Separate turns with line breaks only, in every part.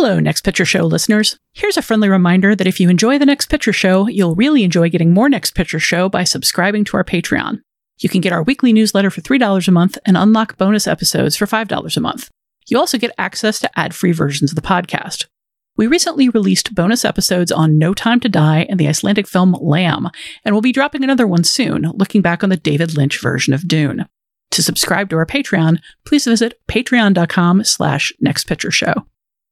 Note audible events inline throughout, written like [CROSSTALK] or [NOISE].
Hello, Next Picture Show listeners. Here's a friendly reminder that if you enjoy the Next Picture Show, you'll really enjoy getting more Next Picture Show by subscribing to our Patreon. You can get our weekly newsletter for $3 a month and unlock bonus episodes for $5 a month. You also get access to ad free versions of the podcast. We recently released bonus episodes on No Time to Die and the Icelandic film Lamb, and we'll be dropping another one soon, looking back on the David Lynch version of Dune. To subscribe to our Patreon, please visit patreon.com slash nextpictureshow.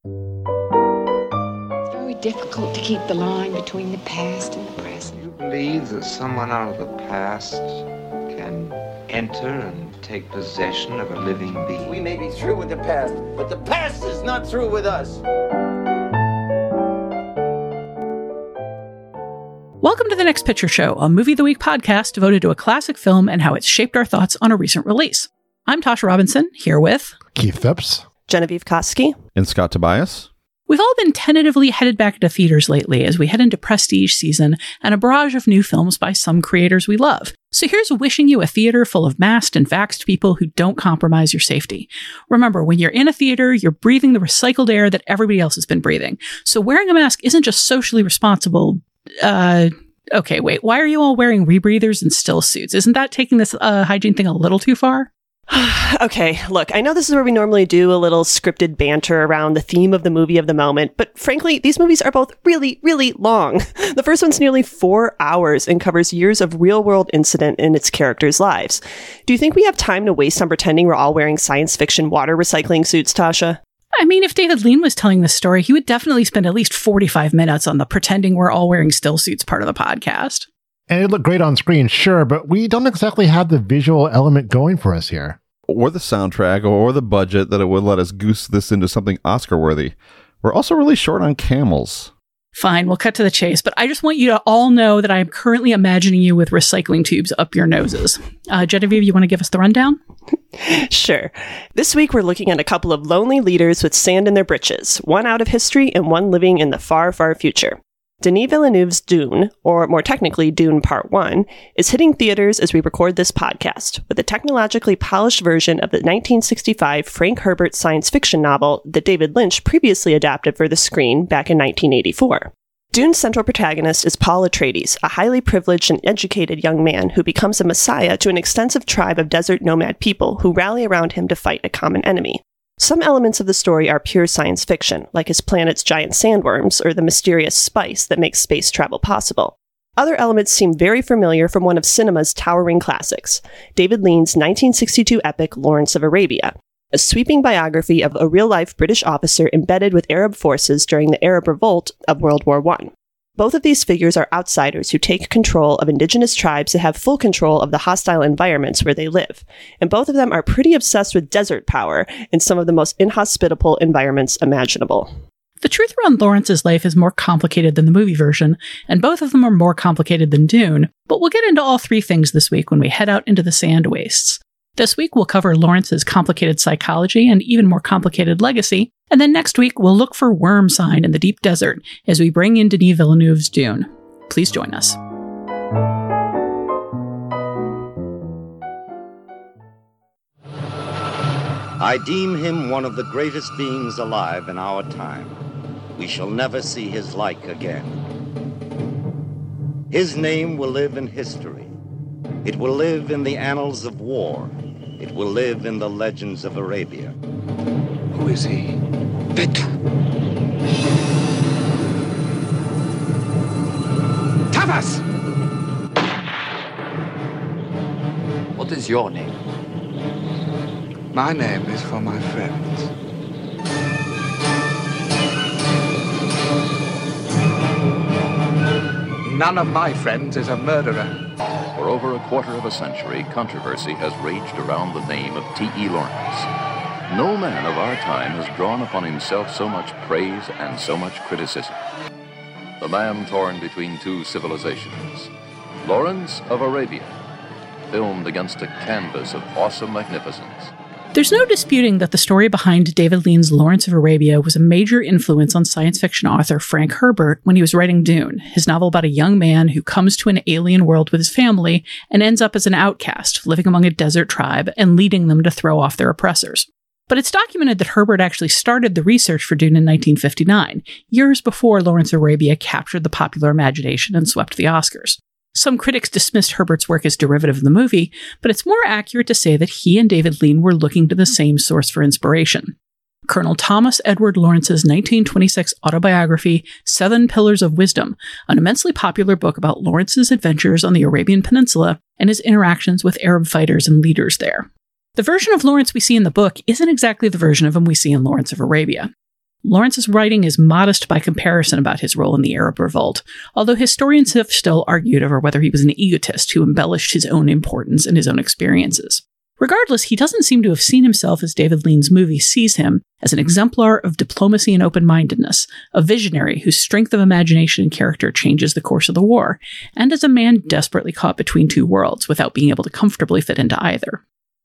It's very difficult to keep the line between the past and the present.
You believe that someone out of the past can enter and take possession of a living being?
We may be through with the past, but the past is not through with us.
Welcome to the Next Picture Show, a movie of the week podcast devoted to a classic film and how it's shaped our thoughts on a recent release. I'm Tasha Robinson, here with
Keith Phipps.
Genevieve Koski.
And Scott Tobias.
We've all been tentatively headed back into theaters lately as we head into prestige season and a barrage of new films by some creators we love. So here's wishing you a theater full of masked and vaxxed people who don't compromise your safety. Remember, when you're in a theater, you're breathing the recycled air that everybody else has been breathing. So wearing a mask isn't just socially responsible, uh, okay, wait, why are you all wearing rebreathers and still suits? Isn't that taking this uh, hygiene thing a little too far? [SIGHS]
okay, look, I know this is where we normally do a little scripted banter around the theme of the movie of the moment, but frankly, these movies are both really, really long. [LAUGHS] The first one's nearly four hours and covers years of real world incident in its characters' lives. Do you think we have time to waste on pretending we're all wearing science fiction water recycling suits, Tasha?
I mean, if David Lean was telling this story, he would definitely spend at least 45 minutes on the pretending we're all wearing still suits part of the podcast.
And it looked great on screen, sure, but we don't exactly have the visual element going for us here.
Or the soundtrack, or the budget that it would let us goose this into something Oscar worthy. We're also really short on camels.
Fine, we'll cut to the chase, but I just want you to all know that I am currently imagining you with recycling tubes up your noses. Uh, Genevieve, you want to give us the rundown? [LAUGHS]
sure. This week we're looking at a couple of lonely leaders with sand in their britches, one out of history and one living in the far, far future. Denis Villeneuve's Dune, or more technically Dune Part 1, is hitting theaters as we record this podcast, with a technologically polished version of the 1965 Frank Herbert science fiction novel that David Lynch previously adapted for the screen back in 1984. Dune's central protagonist is Paul Atreides, a highly privileged and educated young man who becomes a messiah to an extensive tribe of desert nomad people who rally around him to fight a common enemy. Some elements of the story are pure science fiction, like his planet's giant sandworms or the mysterious spice that makes space travel possible. Other elements seem very familiar from one of cinema's towering classics, David Lean's 1962 epic Lawrence of Arabia, a sweeping biography of a real life British officer embedded with Arab forces during the Arab Revolt of World War I. Both of these figures are outsiders who take control of indigenous tribes that have full control of the hostile environments where they live. And both of them are pretty obsessed with desert power in some of the most inhospitable environments imaginable.
The truth around Lawrence's life is more complicated than the movie version, and both of them are more complicated than Dune, but we'll get into all three things this week when we head out into the sand wastes. This week, we'll cover Lawrence's complicated psychology and even more complicated legacy. And then next week, we'll look for worm sign in the deep desert as we bring in Denis Villeneuve's Dune. Please join us.
I deem him one of the greatest beings alive in our time. We shall never see his like again. His name will live in history. It will live in the annals of war. It will live in the legends of Arabia.
Who is he?
Petu. Tavas!
What is your name?
My name is for my friends. None of my friends is a murderer.
For over a quarter of a century, controversy has raged around the name of T.E. Lawrence. No man of our time has drawn upon himself so much praise and so much criticism. The man torn between two civilizations. Lawrence of Arabia, filmed against a canvas of awesome magnificence.
There's no disputing that the story behind David Lean's Lawrence of Arabia was a major influence on science fiction author Frank Herbert when he was writing Dune, his novel about a young man who comes to an alien world with his family and ends up as an outcast, living among a desert tribe and leading them to throw off their oppressors. But it's documented that Herbert actually started the research for Dune in 1959, years before Lawrence of Arabia captured the popular imagination and swept the Oscars. Some critics dismissed Herbert's work as derivative of the movie, but it's more accurate to say that he and David Lean were looking to the same source for inspiration. Colonel Thomas Edward Lawrence's 1926 autobiography, Seven Pillars of Wisdom, an immensely popular book about Lawrence's adventures on the Arabian Peninsula and his interactions with Arab fighters and leaders there. The version of Lawrence we see in the book isn't exactly the version of him we see in Lawrence of Arabia. Lawrence's writing is modest by comparison about his role in the Arab revolt, although historians have still argued over whether he was an egotist who embellished his own importance and his own experiences. Regardless, he doesn't seem to have seen himself as David Lean's movie sees him as an exemplar of diplomacy and open mindedness, a visionary whose strength of imagination and character changes the course of the war, and as a man desperately caught between two worlds without being able to comfortably fit into either.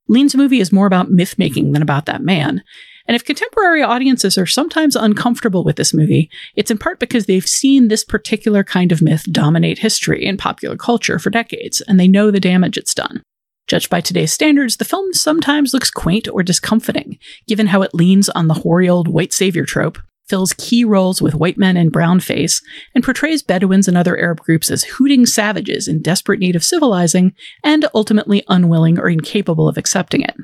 Lean's movie is more about myth making than about that man. And if contemporary audiences are sometimes uncomfortable with this movie, it's in part because they've seen this particular kind of myth dominate history and popular culture for decades, and they know the damage it's done. Judged by today's standards, the film sometimes looks quaint or discomfiting, given how it leans on the hoary old white savior trope, fills key roles with white men in brown face, and portrays Bedouins and other Arab groups as hooting savages in desperate need of civilizing and ultimately unwilling or incapable of accepting it.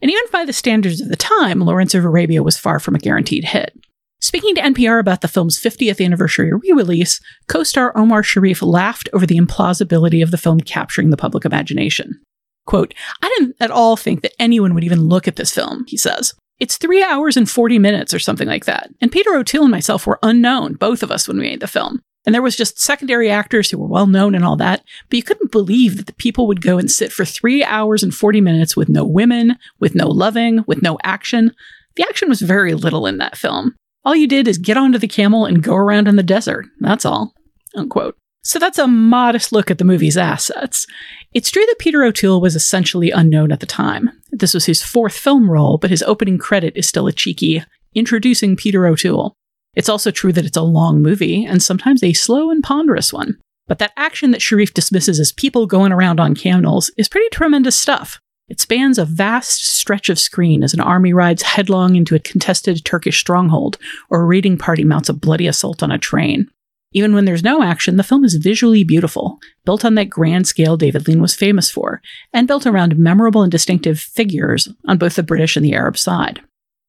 And even by the standards of the time, Lawrence of Arabia was far from a guaranteed hit. Speaking to NPR about the film's 50th anniversary re release, co star Omar Sharif laughed over the implausibility of the film capturing the public imagination. Quote, I didn't at all think that anyone would even look at this film, he says. It's three hours and 40 minutes or something like that. And Peter O'Toole and myself were unknown, both of us, when we made the film. And there was just secondary actors who were well known and all that. But you couldn't believe that the people would go and sit for three hours and 40 minutes with no women, with no loving, with no action. The action was very little in that film. All you did is get onto the camel and go around in the desert. That's all. Unquote. So that's a modest look at the movie's assets. It's true that Peter O'Toole was essentially unknown at the time. This was his fourth film role, but his opening credit is still a cheeky introducing Peter O'Toole. It's also true that it's a long movie and sometimes a slow and ponderous one. But that action that Sharif dismisses as people going around on camels is pretty tremendous stuff. It spans a vast stretch of screen as an army rides headlong into a contested Turkish stronghold, or a raiding party mounts a bloody assault on a train. Even when there's no action, the film is visually beautiful, built on that grand scale David Lean was famous for, and built around memorable and distinctive figures on both the British and the Arab side.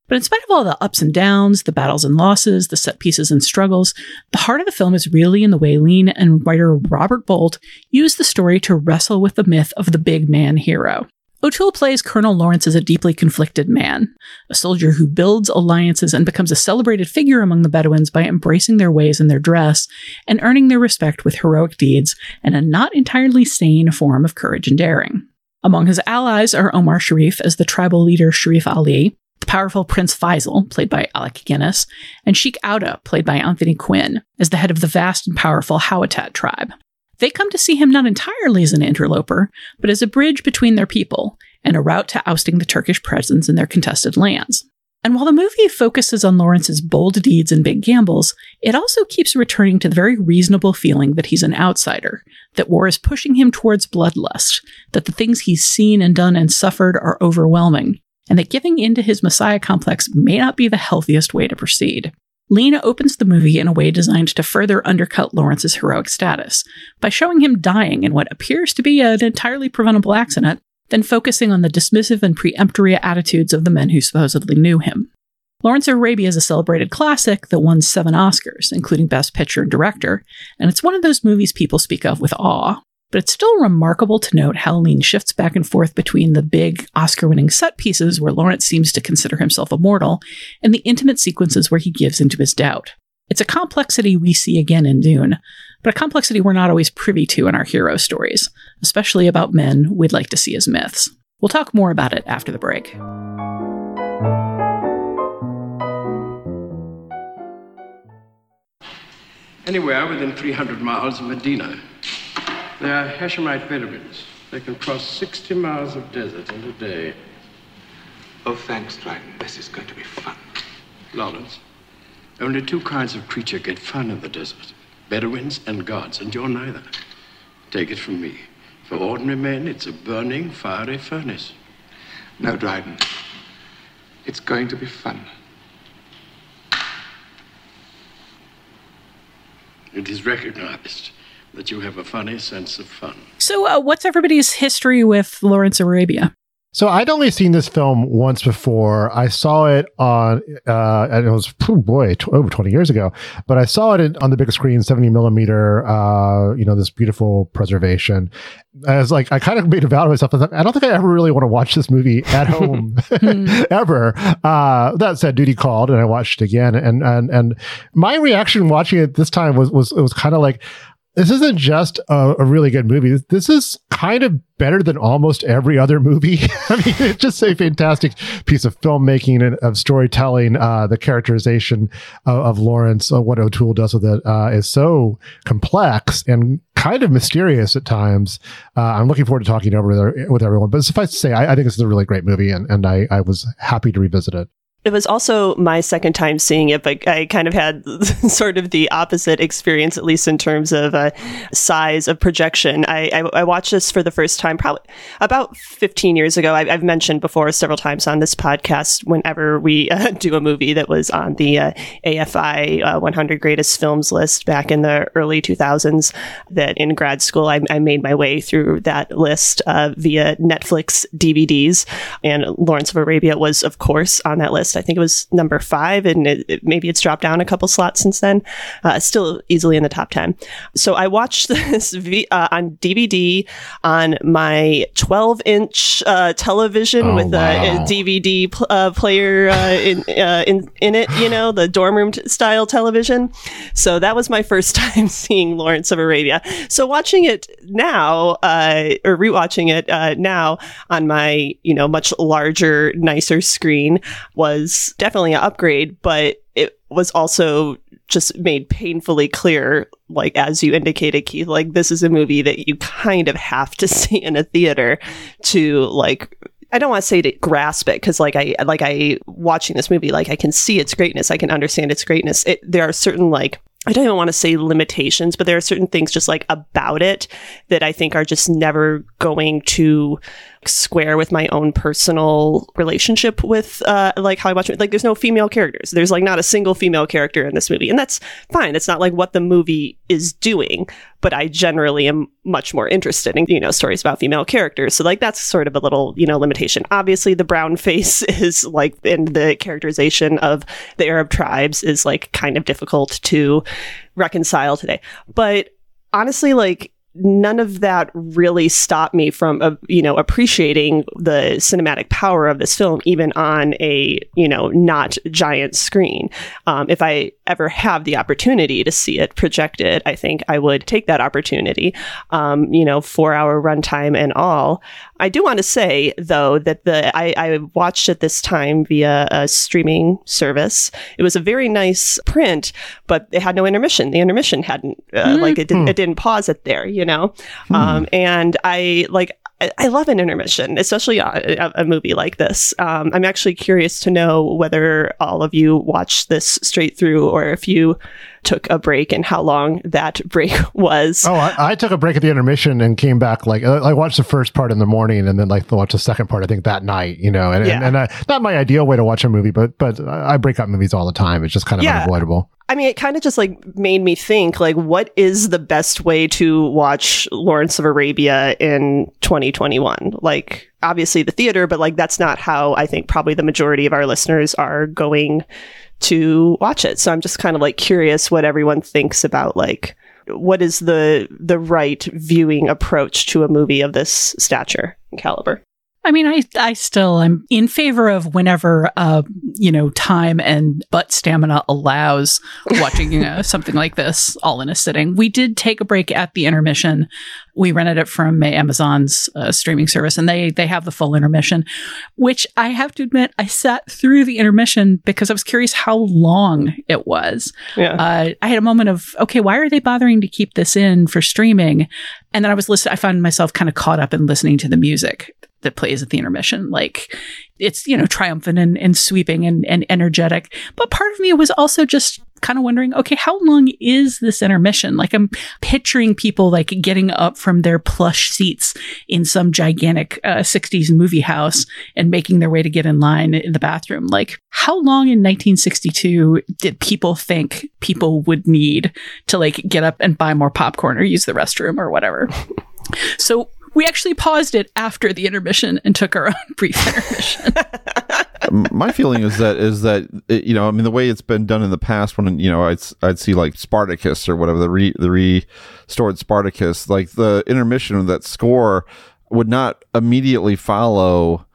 But in spite of all the ups and downs, the battles and losses, the set pieces and struggles, the heart of the film is really in the way Lean and writer Robert Bolt use the story to wrestle with the myth of the big man hero. O'Toole plays Colonel Lawrence as a deeply conflicted man, a soldier who builds alliances and becomes a celebrated figure among the Bedouins by embracing their ways and their dress and earning their respect with heroic deeds and a not entirely sane form of courage and daring. Among his allies are Omar Sharif as the tribal leader Sharif Ali, the powerful Prince Faisal, played by Alec Guinness, and Sheikh Auda, played by Anthony Quinn, as the head of the vast and powerful Howeitat tribe. They come to see him not entirely as an interloper, but as a bridge between their people and a route to ousting the Turkish presence in their contested lands. And while the movie focuses on Lawrence's bold deeds and big gambles, it also keeps returning to the very reasonable feeling that he's an outsider, that war is pushing him towards bloodlust, that the things he's seen and done and suffered are overwhelming, and that giving in to his messiah complex may not be the healthiest way to proceed. Lean opens the movie in a way designed to further undercut Lawrence's heroic status by showing him dying in what appears to be an entirely preventable accident, then focusing on the dismissive and peremptory attitudes of the men who supposedly knew him. Lawrence of Arabia is a celebrated classic that won seven Oscars, including Best Picture and Director, and it's one of those movies people speak of with awe. But it's still remarkable to note how Lean shifts back and forth between the big Oscar winning set pieces where Lawrence seems to consider himself immortal and the intimate sequences where he gives into his doubt. It's a complexity we see again in Dune, but a complexity we're not always privy to in our hero stories, especially about men we'd like to see as myths. We'll talk more about it after the break.
Anywhere within 300 miles of Medina, they are Hashemite Bedouins. They can cross 60 miles of desert in a day.
Oh, thanks, Dryden. This is going to be fun.
Lawrence, only two kinds of creature get fun in the desert. Bedouins and gods, and you're neither. Take it from me. For ordinary men, it's a burning, fiery furnace.
No, Dryden.
It's going to be fun. It is recognized that you have a funny sense of fun.
So, uh, what's everybody's history with Lawrence of Arabia?
So I'd only seen this film once before. I saw it on, uh, and it was oh boy t- over twenty years ago. But I saw it in, on the big screen, seventy millimeter. Uh, you know, this beautiful preservation. I was like, I kind of made a vow to myself. I, thought, I don't think I ever really want to watch this movie at [LAUGHS] home [LAUGHS] ever. Uh, that said, duty called, and I watched it again. And and and my reaction watching it this time was was it was kind of like this isn't just a, a, really good movie. This is kind of better than almost every other movie. [LAUGHS] I mean, it's just a fantastic piece of filmmaking and of storytelling. Uh, the characterization of, of Lawrence, uh, what O'Toole does with it, uh, is so complex and kind of mysterious at times. Uh, I'm looking forward to talking over with, with everyone. But suffice to say, I, I, think this is a really great movie, and, and I, I was happy to revisit it.
It was also my second time seeing it, but I kind of had [LAUGHS] sort of the opposite experience, at least in terms of uh, size of projection. I, I, I, watched this for the first time probably about 15 years ago. I, have mentioned before several times on this podcast whenever we [LAUGHS] uh, do a movie that was on the uh, AFI uh, 100 Greatest Films list back in the early 2000s, that in grad school I, I made my way through that list uh, via Netflix DVDs. And Lawrence of Arabia was, of course, on that list. I think it was number five, and it, it, maybe it's dropped down a couple slots since then. Uh, still easily in the top 10. So I watched [LAUGHS] this v- uh, on DVD on my 12 inch uh, television oh, with wow. a, a, DVD pl- uh, player uh, in, uh, in, in it, you know, the dorm room t- style television. So that was my first [LAUGHS] time seeing Lawrence of Arabia. So watching it now, or rewatching it now on my, you know, much larger, nicer screen was was definitely an upgrade, but it was also just made painfully clear, like as you indicated, Keith, like this is a movie that you kind of have to [LAUGHS] see in a theater to like I don't want to say to grasp it because like I like I watching this movie like I can see its greatness I can understand its greatness. It, there are certain like I don't even want to say limitations, but there are certain things just like about it that I think are just never going to square with my own personal relationship with uh, like how I watch it. Like there's no female characters. There's like not a single female character in this movie. And that's fine. It's not like what the movie is doing, but I generally am much more interested in, you know, stories about female characters. So like that's sort of a little, you know, limitation. Obviously the brown [LAUGHS] face is like in the characterization of the Arab tribes is like kind of difficult to reconcile today. But honestly, like none of that really stopped me from uh, you know appreciating the cinematic power of this film even on a you know not giant screen. Um, if i ever have the opportunity to see it projected i think i would take that opportunity. Um, you know four hour runtime and all I do want to say though that the I, I, watched it this time via a streaming service. It was a very nice print, but it had no intermission. The intermission hadn't uh, mm. like it didn't, it didn't pause it there, you know. Mm. Um, and I like I love an intermission, especially a, a movie like this. Um, I'm actually curious to know whether all of you watched this straight through or if you took a break and how long that [LAUGHS] break was.
Oh, I, I took a break at the intermission and came back like I watched the first part in the morning and then like watched the second part I think that night. You know, and yeah. and, and I, not my ideal way to watch a movie, but but I break up movies all the time. It's just kind of yeah. unavoidable.
I mean, it kind of just like made me think like, what is the best way to watch Lawrence of Arabia in 2021? Like, obviously the theater, but like, that's not how I think probably the majority of our listeners are going to watch it. So I'm just kind of like curious what everyone thinks about like, what is the the right viewing approach to a movie of this stature and caliber?
I mean, I I still am in favor of whenever uh you know time and butt stamina allows watching you [LAUGHS] know, something like this all in a sitting. We did take a break at the intermission. We rented it from Amazon's uh, streaming service, and they they have the full intermission. Which I have to admit, I sat through the intermission because I was curious how long it was.
Yeah.
Uh, I had a moment of okay, why are they bothering to keep this in for streaming? And then I was listening. I found myself kind of caught up in listening to the music that plays at the intermission. Like it's, you know, triumphant and, and sweeping and, and energetic. But part of me was also just kind of wondering, okay, how long is this intermission? Like I'm picturing people like getting up from their plush seats in some gigantic uh, 60s movie house and making their way to get in line in the bathroom. Like how long in 1962 did people think people would need to like get up and buy more popcorn or use the restroom or whatever? [LAUGHS] so we actually paused it after the intermission and took our own [LAUGHS] brief intermission.
my feeling is that is that it, you know I mean the way it's been done in the past when you know I'd I'd see like Spartacus or whatever the re, the restored Spartacus like the intermission of that score would not immediately follow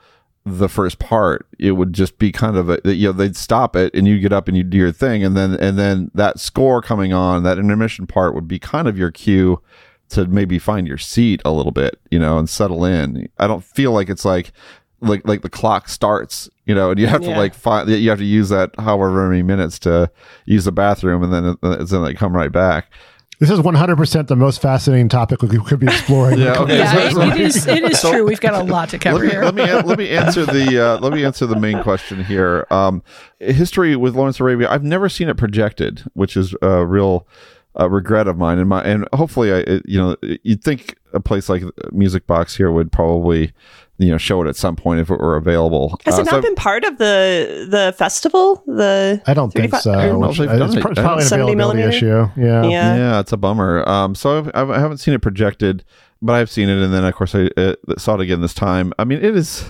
the first part it would just be kind of a you know they'd stop it and you get up and you do your thing and then and then that score coming on that intermission part would be kind of your cue to maybe find your seat a little bit you know and settle in i don't feel like it's like like like the clock starts you know and you have
Yeah.
to like find you have to use that however many minutes to use the bathroom and then and then they come right back
This is 100% the most fascinating topic we could be exploring.
Yeah, okay.
yeah, it, it is. [LAUGHS] It is true. We've got a lot to cover
let me,
here.
let me let me answer the uh, let me answer the main question here. Um, history with Lawrence Arabia. I've never seen it projected, which is a real uh, regret of mine. And my and hopefully, I it- you know you'd think a place like Music Box here would probably you know show it at some point if it were available.
Has
Uh,
it
so
not been part of the the festival? The
I don't think
35
so.
I don't know if they've done
it's,
it.
pro- it's
I don't-
probably an
70
availability
millimeter?
issue. Yeah.
Yeah.
Yeah, it's a bummer. Um, so I've, I've, I haven't seen it projected, but I've seen it, and then of course I uh, saw it again this time. I mean, it is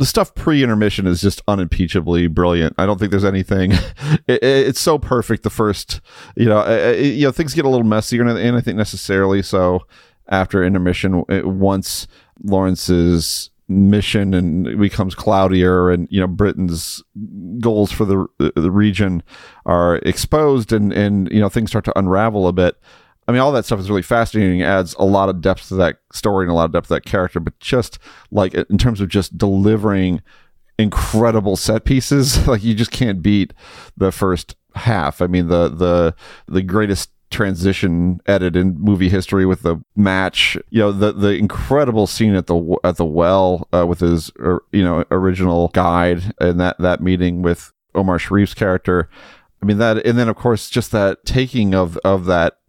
the stuff pre-intermission is just unimpeachably brilliant. I don't think there's anything. [LAUGHS] It, it- it's so perfect. The first, you know, uh, you know, things get a little messier, and I- think necessarily so after intermission. Once Lawrence's mission and becomes cloudier and you know britain's goals for the the region are exposed and and you know things start to unravel a bit I mean, all that stuff is really fascinating. Adds a lot of depth to that story and a lot of depth to that character. But just like in terms of just delivering incredible set pieces, [LAUGHS] like you just can't beat the first half. I mean, the the the greatest transition edit in movie history with the match. You know, the the incredible scene at the at the well uh, with his uh, you know original guide and that that meeting with Omar Sharif's character. I mean that, and then of course just that taking of of that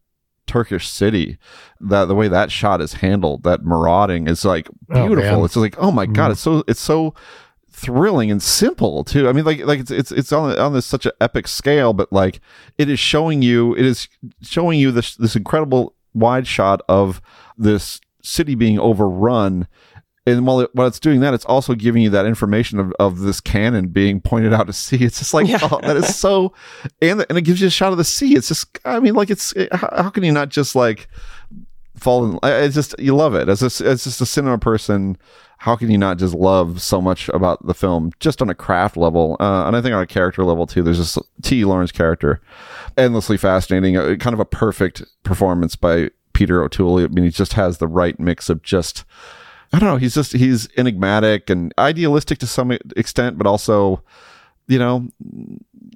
Turkish city, that the way that shot is handled, that marauding is like
Oh,
beautiful.
man.
it's like oh my god,
Mhm.
it's so it's so thrilling and simple too. I mean, like like it's it's it's on on this such an epic scale, but like it is showing you it is showing you this this incredible wide shot of this city being overrun. And while, it, while it's doing that, it's also giving you that information of, of this cannon being pointed out to sea. It's just like, oh, that is so, and, and it gives you a shot of the sea. It's just, I mean, like, it's, how, how can you not just like fall in, I- it's just, you love it. As a, as just a cinema person, how can you not just love so much about the film just on a craft level uh, and i think on a character level too there's this t lawrence character endlessly fascinating uh, kind of a perfect performance by peter o'toole i mean he just has the right mix of just i don't know. He's just he's enigmatic and idealistic to some extent but also you know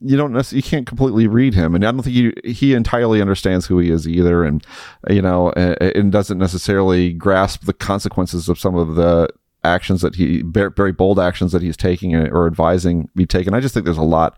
you don't necessarily, you can't completely read him. And i don't think he, he entirely understands who he is either and you know and, and doesn't necessarily grasp the consequences of some of the actions that he very, very bold actions that he's taking or advising be taken. I just think there's a lot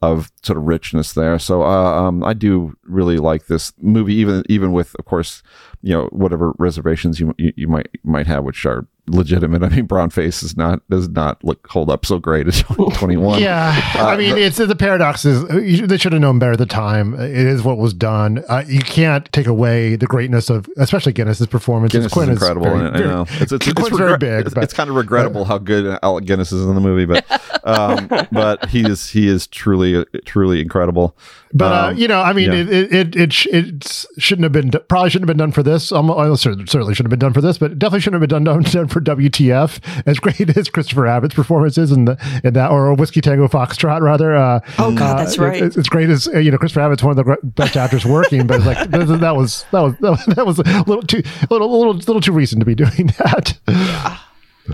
of sort of richness there. So uh, um, i do really like this movie even even with of course you know whatever reservations you you, you might might have which are legitimate i mean brown face is not does not look hold up so great as [LAUGHS] 2021
Yeah,
Uh,
I mean, it's the paradox is you, they should have known better at the time. It is what was done. Uh, you can't take away the greatness of, especially Guinness's performance.
Guinness
Quinn
is incredible.
very-
in it, I know it's, it's, it's, regret-
very big.
It's,
but-
it's kind of regrettable how good Alec Guinness is in the movie, but [LAUGHS] um, but he is he is truly truly incredible.
But uh,
Um,
you know, I mean,
yeah.
it, it it it sh- it shouldn't have been probably shouldn't have been done for this. Um, well, certainly shouldn't have been done for this, but definitely shouldn't have been done [LAUGHS] done for WTF. As great [LAUGHS] as Christopher Abbott's performance is in, the, in that, or Whiskey Tango Foxtrot rather. Uh,
Oh, God,
uh,
that's right.
It's, it's great as uh, you know, Christopher Abbott's one of the best actors working, but it's like [LAUGHS] that was that was that was that was a little too a little little little too recent to be doing [LAUGHS] that.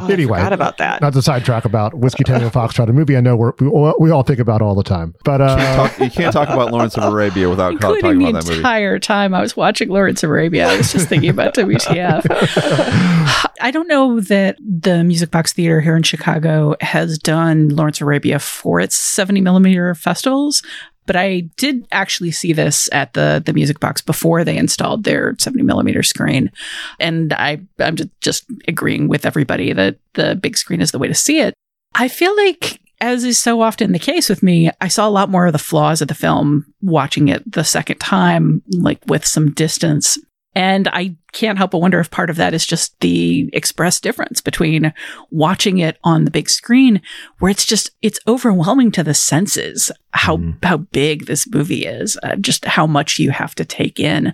Oh, I
anyway,
forgot about that.
Not to sidetrack about Whiskey Tango Foxtrot, a movie I know we're, we all- we all think about all the time. But uh,
Talk- you can't talk about Lawrence of [LAUGHS] Arabia without
Including
talking about that movie.
The entire time I was watching Lawrence of Arabia, I was just thinking about [LAUGHS] WTF. [LAUGHS] I don't know that the Music Box Theater here in Chicago has done Lawrence of Arabia for its 70 millimeter festivals. But I did actually see this at the the music box before they installed their 70 millimeter screen, and I I'm just, just agreeing with everybody that the big screen is the way to see it. I feel like as is so often the case with me, I saw a lot more of the flaws of the film watching it the second time, like with some distance. And I can't help but wonder if part of that is just the express difference between watching it on the big screen, where it's just, it's overwhelming to the senses how, mm. how big this movie is, uh, just how much you have to take in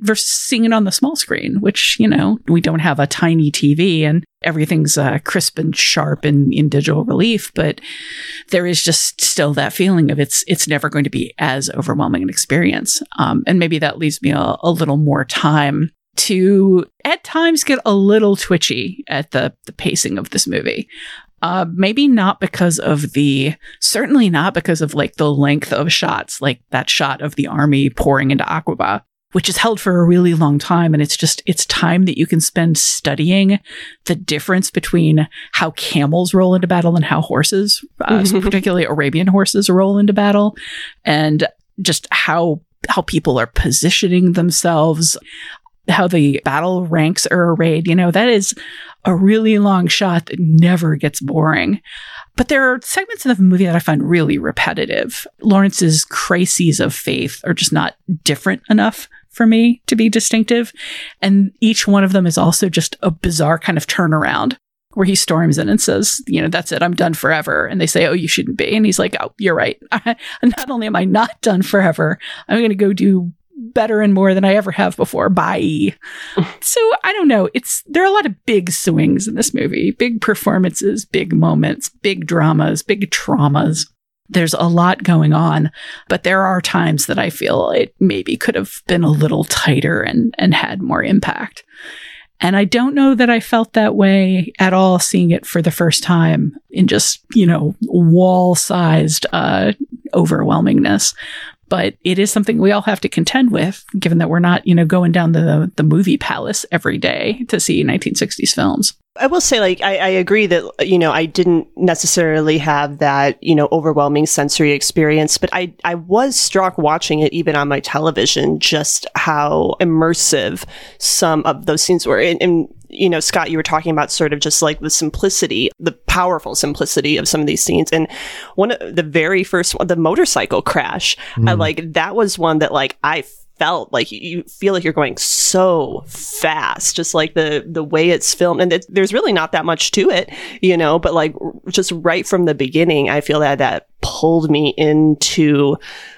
versus seeing it on the small screen, which, you know, we don't have a tiny TV and everything's uh, crisp and sharp and in digital relief, but there is just still that feeling of it's, it's never going to be as overwhelming an experience. Um, and maybe that leaves me a, a little more time to at times get a little twitchy at the, the pacing of this movie. Uh, maybe not because of the, certainly not because of like the length of shots, like that shot of the army pouring into Aqaba, which is held for a really long time. And it's just, it's time that you can spend studying the difference between how camels roll into battle and how horses, uh, [LAUGHS] particularly Arabian horses, roll into battle, and just how how people are positioning themselves how the battle ranks are arrayed. You know, that is a really long shot that never gets boring. But there are segments of the movie that I find really repetitive. Lawrence's crises of faith are just not different enough for me to be distinctive. And each one of them is also just a bizarre kind of turnaround where he storms in and says, you know, that's it, I'm done forever. And they say, oh, you shouldn't be. And he's like, oh, you're right. [LAUGHS] not only am I not done forever, I'm going to go do better and more than I ever have before. Bye. [LAUGHS] so I don't know. It's there are a lot of big swings in this movie, big performances, big moments, big dramas, big traumas. There's a lot going on, but there are times that I feel it maybe could have been a little tighter and and had more impact. And I don't know that I felt that way at all seeing it for the first time in just, you know, wall sized uh, overwhelmingness but it is something we all have to contend with, given that we're not, you know, going down the the movie palace every day to see 1960s films.
I will say, like, I, I, agree that, you know, I didn't necessarily have that, you know, overwhelming sensory experience, but I, I was struck watching it even on my television, just how immersive some of those scenes were. And, and you know, Scott, you were talking about sort of just like the simplicity, the powerful simplicity of some of these scenes. And one of the very first one, the motorcycle crash, mm. I like that was one that like I felt like you feel like you're going so fast just like the the way it's filmed. And it, there's really not that much to it you know but like just right from the beginning i feel that that pulled me into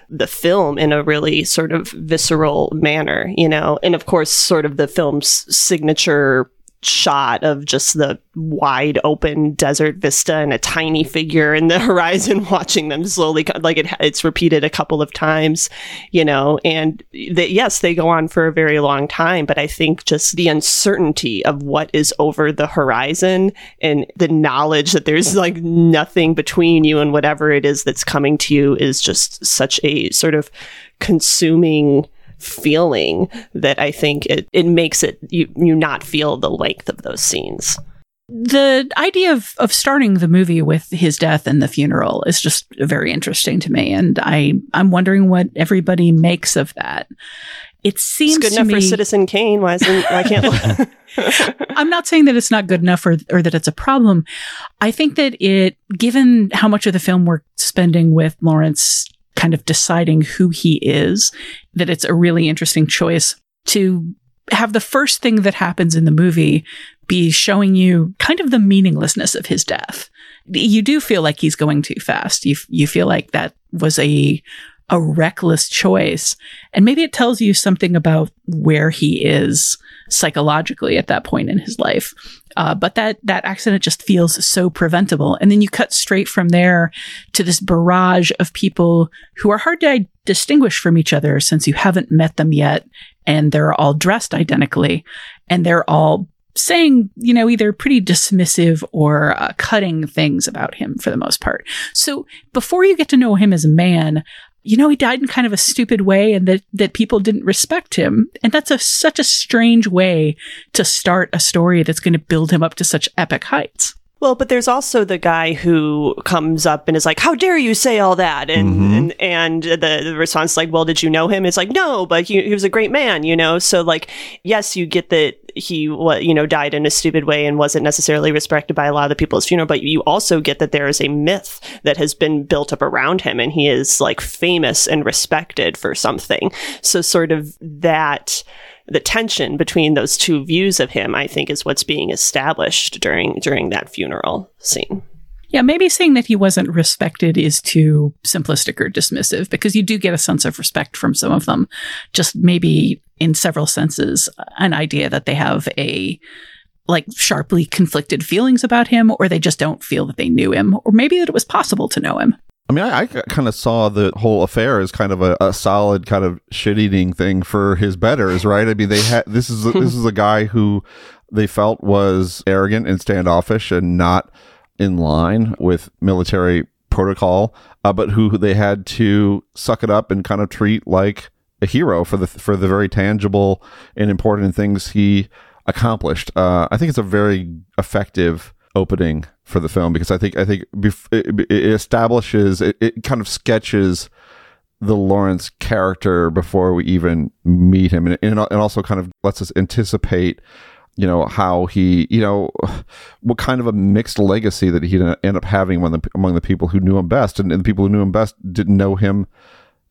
the film in a really sort of visceral manner you know. And of course sort of the film's signature shot of just the wide open desert vista and a tiny figure in the [LAUGHS] horizon watching them slowly like it, it's repeated a couple of times you know and that yes they go on for a very long time but i think just the uncertainty of what is over the horizon and the knowledge that there's like nothing between you and whatever it is that's coming to you is just such a sort of consuming feeling that I think it, it makes it you you not feel the length of those scenes.
The idea of, of starting the movie with his death and the funeral is just very interesting to me, and I I'm wondering what everybody makes of that. It seems
it's good enough
me,
for Citizen Kane. Why isn't why can't? [LAUGHS] [LAUGHS]
I'm not saying that it's not good enough or or that it's a problem. I think that it, given how much of the film we're spending with Lawrence kind of deciding who he is, that it's a really interesting choice to have the first thing that happens in the movie be showing you kind of the meaninglessness of his death. You do feel like he's going too fast. You you feel like that was a a reckless choice. And maybe it tells you something about where he is psychologically at that point in his life. Uh, but that that accident just feels so preventable. And then you cut straight from there to this barrage of people who are hard to distinguish from each other since you haven't met them yet, and they're all dressed identically, and they're all saying, you know, either pretty dismissive or uh, cutting things about him for the most part. So before you get to know him as a man, you know, he died in kind of a stupid way and that, that people didn't respect him. And that's a, such a strange way to start a story that's going to build him up to such epic heights.
Well, but there's also the guy who comes up and is like, "How dare you say all that?" And
Mm-hmm.
and, and the, the response is like, "Well, did you know him?" It's like, "No, but he, he was a great man, you know." So like, yes, you get that he you know died in a stupid way and wasn't necessarily respected by a lot of the people at his funeral, but you also get that there is a myth that has been built up around him, and he is like famous and respected for something. So sort of that the tension between those two views of him, I think, is what's being established during during that funeral scene.
Yeah, maybe saying that he wasn't respected is too simplistic or dismissive because you do get a sense of respect from some of them. Just maybe in several senses, an idea that they have a like sharply conflicted feelings about him, or they just don't feel that they knew him, or maybe that it was possible to know him.
I mean, I, I kind of saw the whole affair as kind of a, a solid kind of shit eating thing for his betters, right? I mean, they had this is a, [LAUGHS] this is a guy who they felt was arrogant and standoffish and not in line with military protocol, uh, but who they had to suck it up and kind of treat like a hero for the for the very tangible and important things he accomplished. Uh, I think it's a very effective opening for the film because I think I think bef- it, it establishes it, it kind of sketches the Lawrence character before we even meet him and, and and also kind of lets us anticipate you know how he you know what kind of a mixed legacy that he'd end up having among the, among the people who knew him best and, and the people who knew him best didn't know him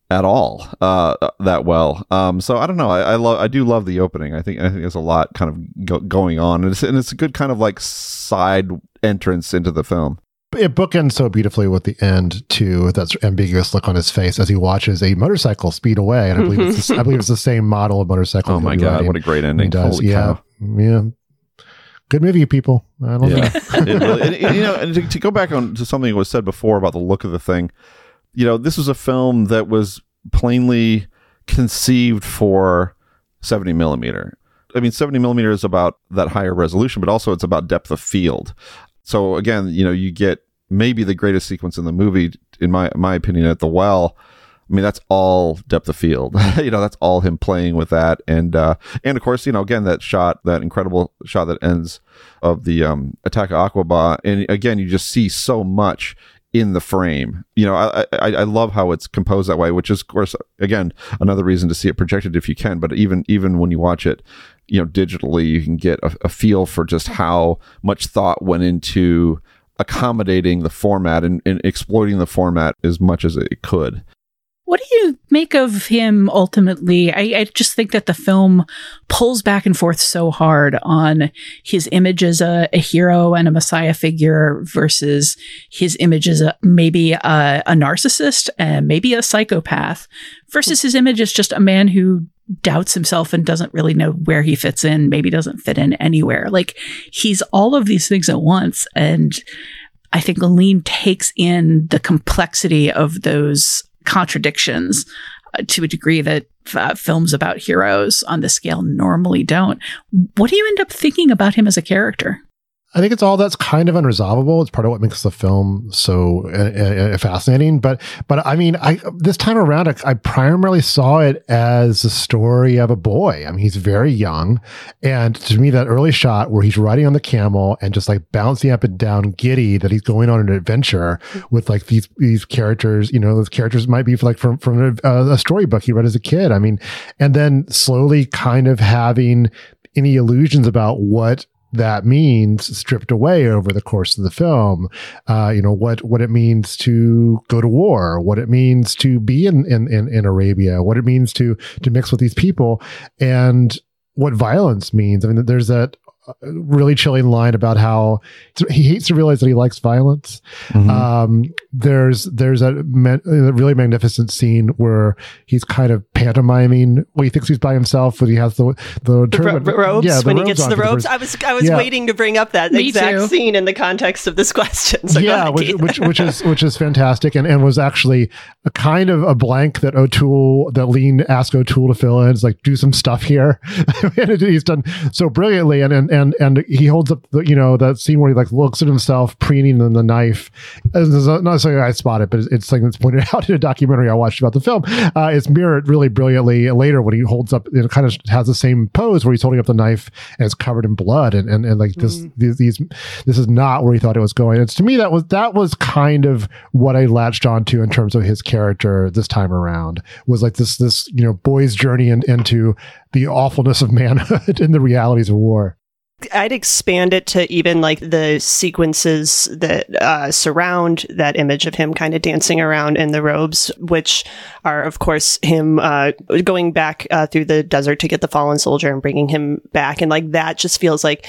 at all uh, that well. Um, so I don't know. I, I love. I do love the opening. I think. I think there's a lot kind of go- going on, and it's and it's a good kind of like side entrance into the film.
It bookends so beautifully with the end too. with That ambiguous look on his face as he watches a motorcycle speed away, and I believe it's the, I believe it's the same model of motorcycle.
Oh my god! What a great ending!
He does.
Holy
yeah,
cow.
yeah. Good movie, people. I don't
Yeah,
know. [LAUGHS]
really, and, and, you know, and to, to go back on to something that was said before about the look of the thing, you know, this was a film that was plainly conceived for 70 millimeter. I mean, 70 millimeter is about that higher resolution, but also it's about depth of field. So again, you know, you get maybe the greatest sequence in the movie, in my my opinion, at the well. I mean, that's all depth of field. [LAUGHS] you know, that's all him playing with that, and uh, and of course, you know, again, that shot, that incredible shot that ends of the um, attack of Aqaba, and again, you just see so much in the frame. You know, I, I I love how it's composed that way, which is, of course, again, another reason to see it projected if you can. But even even when you watch it, you know, digitally, you can get a, a feel for just how much thought went into accommodating the format and, and exploiting the format as much as it could.
What do you make of him ultimately? I, I, just think that the film pulls back and forth so hard on his image as a, a hero and a messiah figure versus his image as a, maybe a, a narcissist and maybe a psychopath versus his image as just a man who doubts himself and doesn't really know where he fits in, maybe doesn't fit in anywhere. Like he's all of these things at once. And I think Lean takes in the complexity of those contradictions uh, to a degree that uh, films about heroes on this scale normally don't. What do you end up thinking about him as a character?
I think it's all that's kind of unresolvable. It's part of what makes the film so uh, uh, fascinating. But, but I mean, I this time around, I, I, primarily saw it as a story of a boy. I mean, he's very young, and to me, that early shot where he's riding on the camel and just like bouncing up and down, giddy that he's going on an adventure with like these these characters. You know, those characters might be like from from a, a storybook he read as a kid. I mean, and then slowly kind of having any illusions about what that means stripped away over the course of the film. Uh, you know, what, what it means to go to war, what it means to be in, in, in, in Arabia, what it means to, to mix with these people and what violence means. I mean, there's that really chilling line about how he hates to realize that he likes violence. Mm-hmm. Um, there's there's a, a, really magnificent scene where he's kind of pantomiming. Well, he thinks he's by himself, but he has the the,
the ro- robes. Yeah, when he gets the robes. I was I was yeah. waiting to bring up that Me exact too. scene in the context of this [LAUGHS] question. So
yeah,
ahead,
which, which which is [LAUGHS] which is fantastic, and and was actually a kind of a blank that O'Toole that Lean asked O'Toole to fill in. It's like do some stuff here, [LAUGHS] he's done so brilliantly, and and and and he holds up the you know that scene where he like looks at himself preening in the knife. It's not something I spot it, but it's something that's pointed [LAUGHS] out in a documentary I watched about the film. Uh, it's mirrored really brilliantly later when he holds up. It kind of has the same pose where he's holding up the knife and it's covered in blood, and and, and like this
Mm.
these, these this is not where he thought it was going. It's to me that was that was kind of what I latched onto in terms of his character this time around was like this this you know boy's journey in, into the awfulness of [LAUGHS] manhood and the realities of war.
I'd expand it to even like the sequences that uh, surround that image of him kind of dancing around in the robes, which are, of course, him uh, going back uh, through the desert to get the fallen soldier and bringing him back. And like that just feels like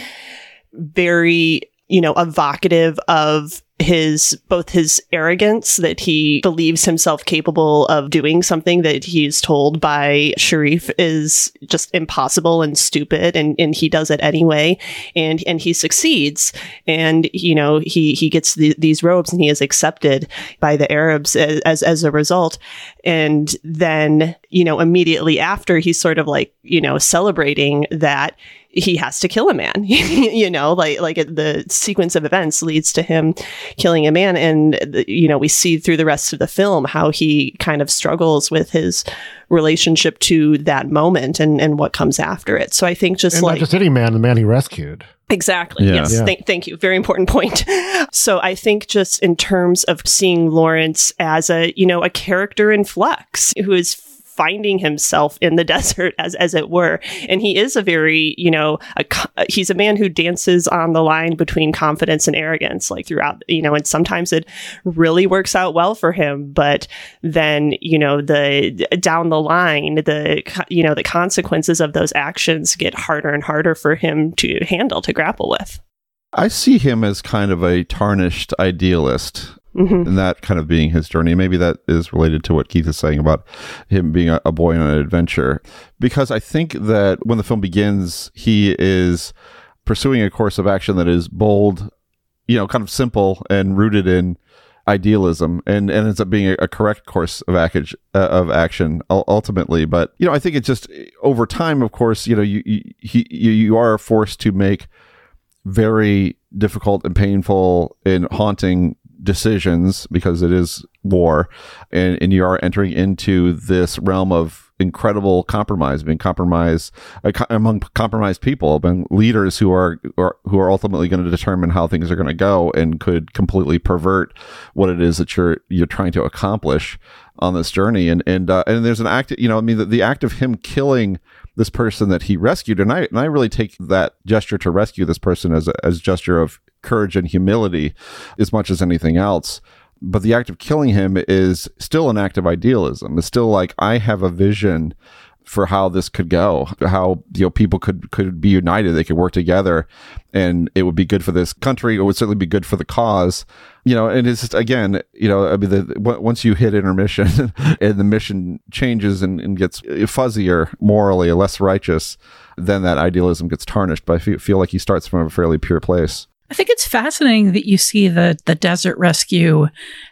very, you know, evocative of his both his arrogance that he believes himself capable of doing something that he's told by Sharif is just impossible and stupid and, and he does it anyway. And and he succeeds. And you know he he gets the, these robes and he is accepted by the Arabs as, as as a result. And then you know immediately after he's sort of like you know celebrating that he has to kill a man [LAUGHS] you know like like the sequence of events leads to him killing a man and you know we see through the rest of the film how he kind of struggles with his relationship to that moment and and what comes after it so i think just
and
like
not just any man, the man he rescued.
Exactly.
Yeah.
Yes.
Yeah.
Thank, thank you. Very important point. [LAUGHS] So I think just in terms of seeing Lawrence as a, you know, a character in flux who is finding himself in the [LAUGHS] desert as, as it were. And he is a very, you know, a, he's a man who dances on the line between confidence and arrogance, like throughout, you know, and sometimes it really works out well for him. But then, you know, the down the line, the, you know, the consequences of those actions get harder and harder for him to handle, to grapple with.
I see him as kind of a tarnished idealist.
Mhm.
And that kind of being his journey. Maybe that is related to what Keith is saying about him being a, a boy on an adventure. Because I think that when the film begins, he is pursuing a course of action that is bold, you know, kind of simple and rooted in idealism and, and ends up being a, a correct course of action, uh, of action ultimately. But, you know, I think it just over time, of course, you know, you, you, he, you, you are forced to make very difficult and painful and haunting decisions because it is war and, and you are entering into this realm of incredible compromise being compromise uh, among compromised people among leaders who are, are who are ultimately going to determine how things are going to go and could completely pervert what it is that you're you're trying to accomplish on this journey. And and uh, and there's an act you know i mean the, the act of him killing this person that he rescued. And i and i really take that gesture to rescue this person as a as gesture of courage and humility as much as anything else. But the act of killing him is still an act of idealism. It's still like i have a vision for how this could go how you know people could could be united they could work together and it would be good for this country it would certainly be good for the cause. You know and it's just again you know i mean the, once you hit intermission [LAUGHS] and the mission changes and, and gets fuzzier morally less righteous then that idealism gets tarnished but i feel, feel like he starts from a fairly pure place
I think it's fascinating that you see the the desert rescue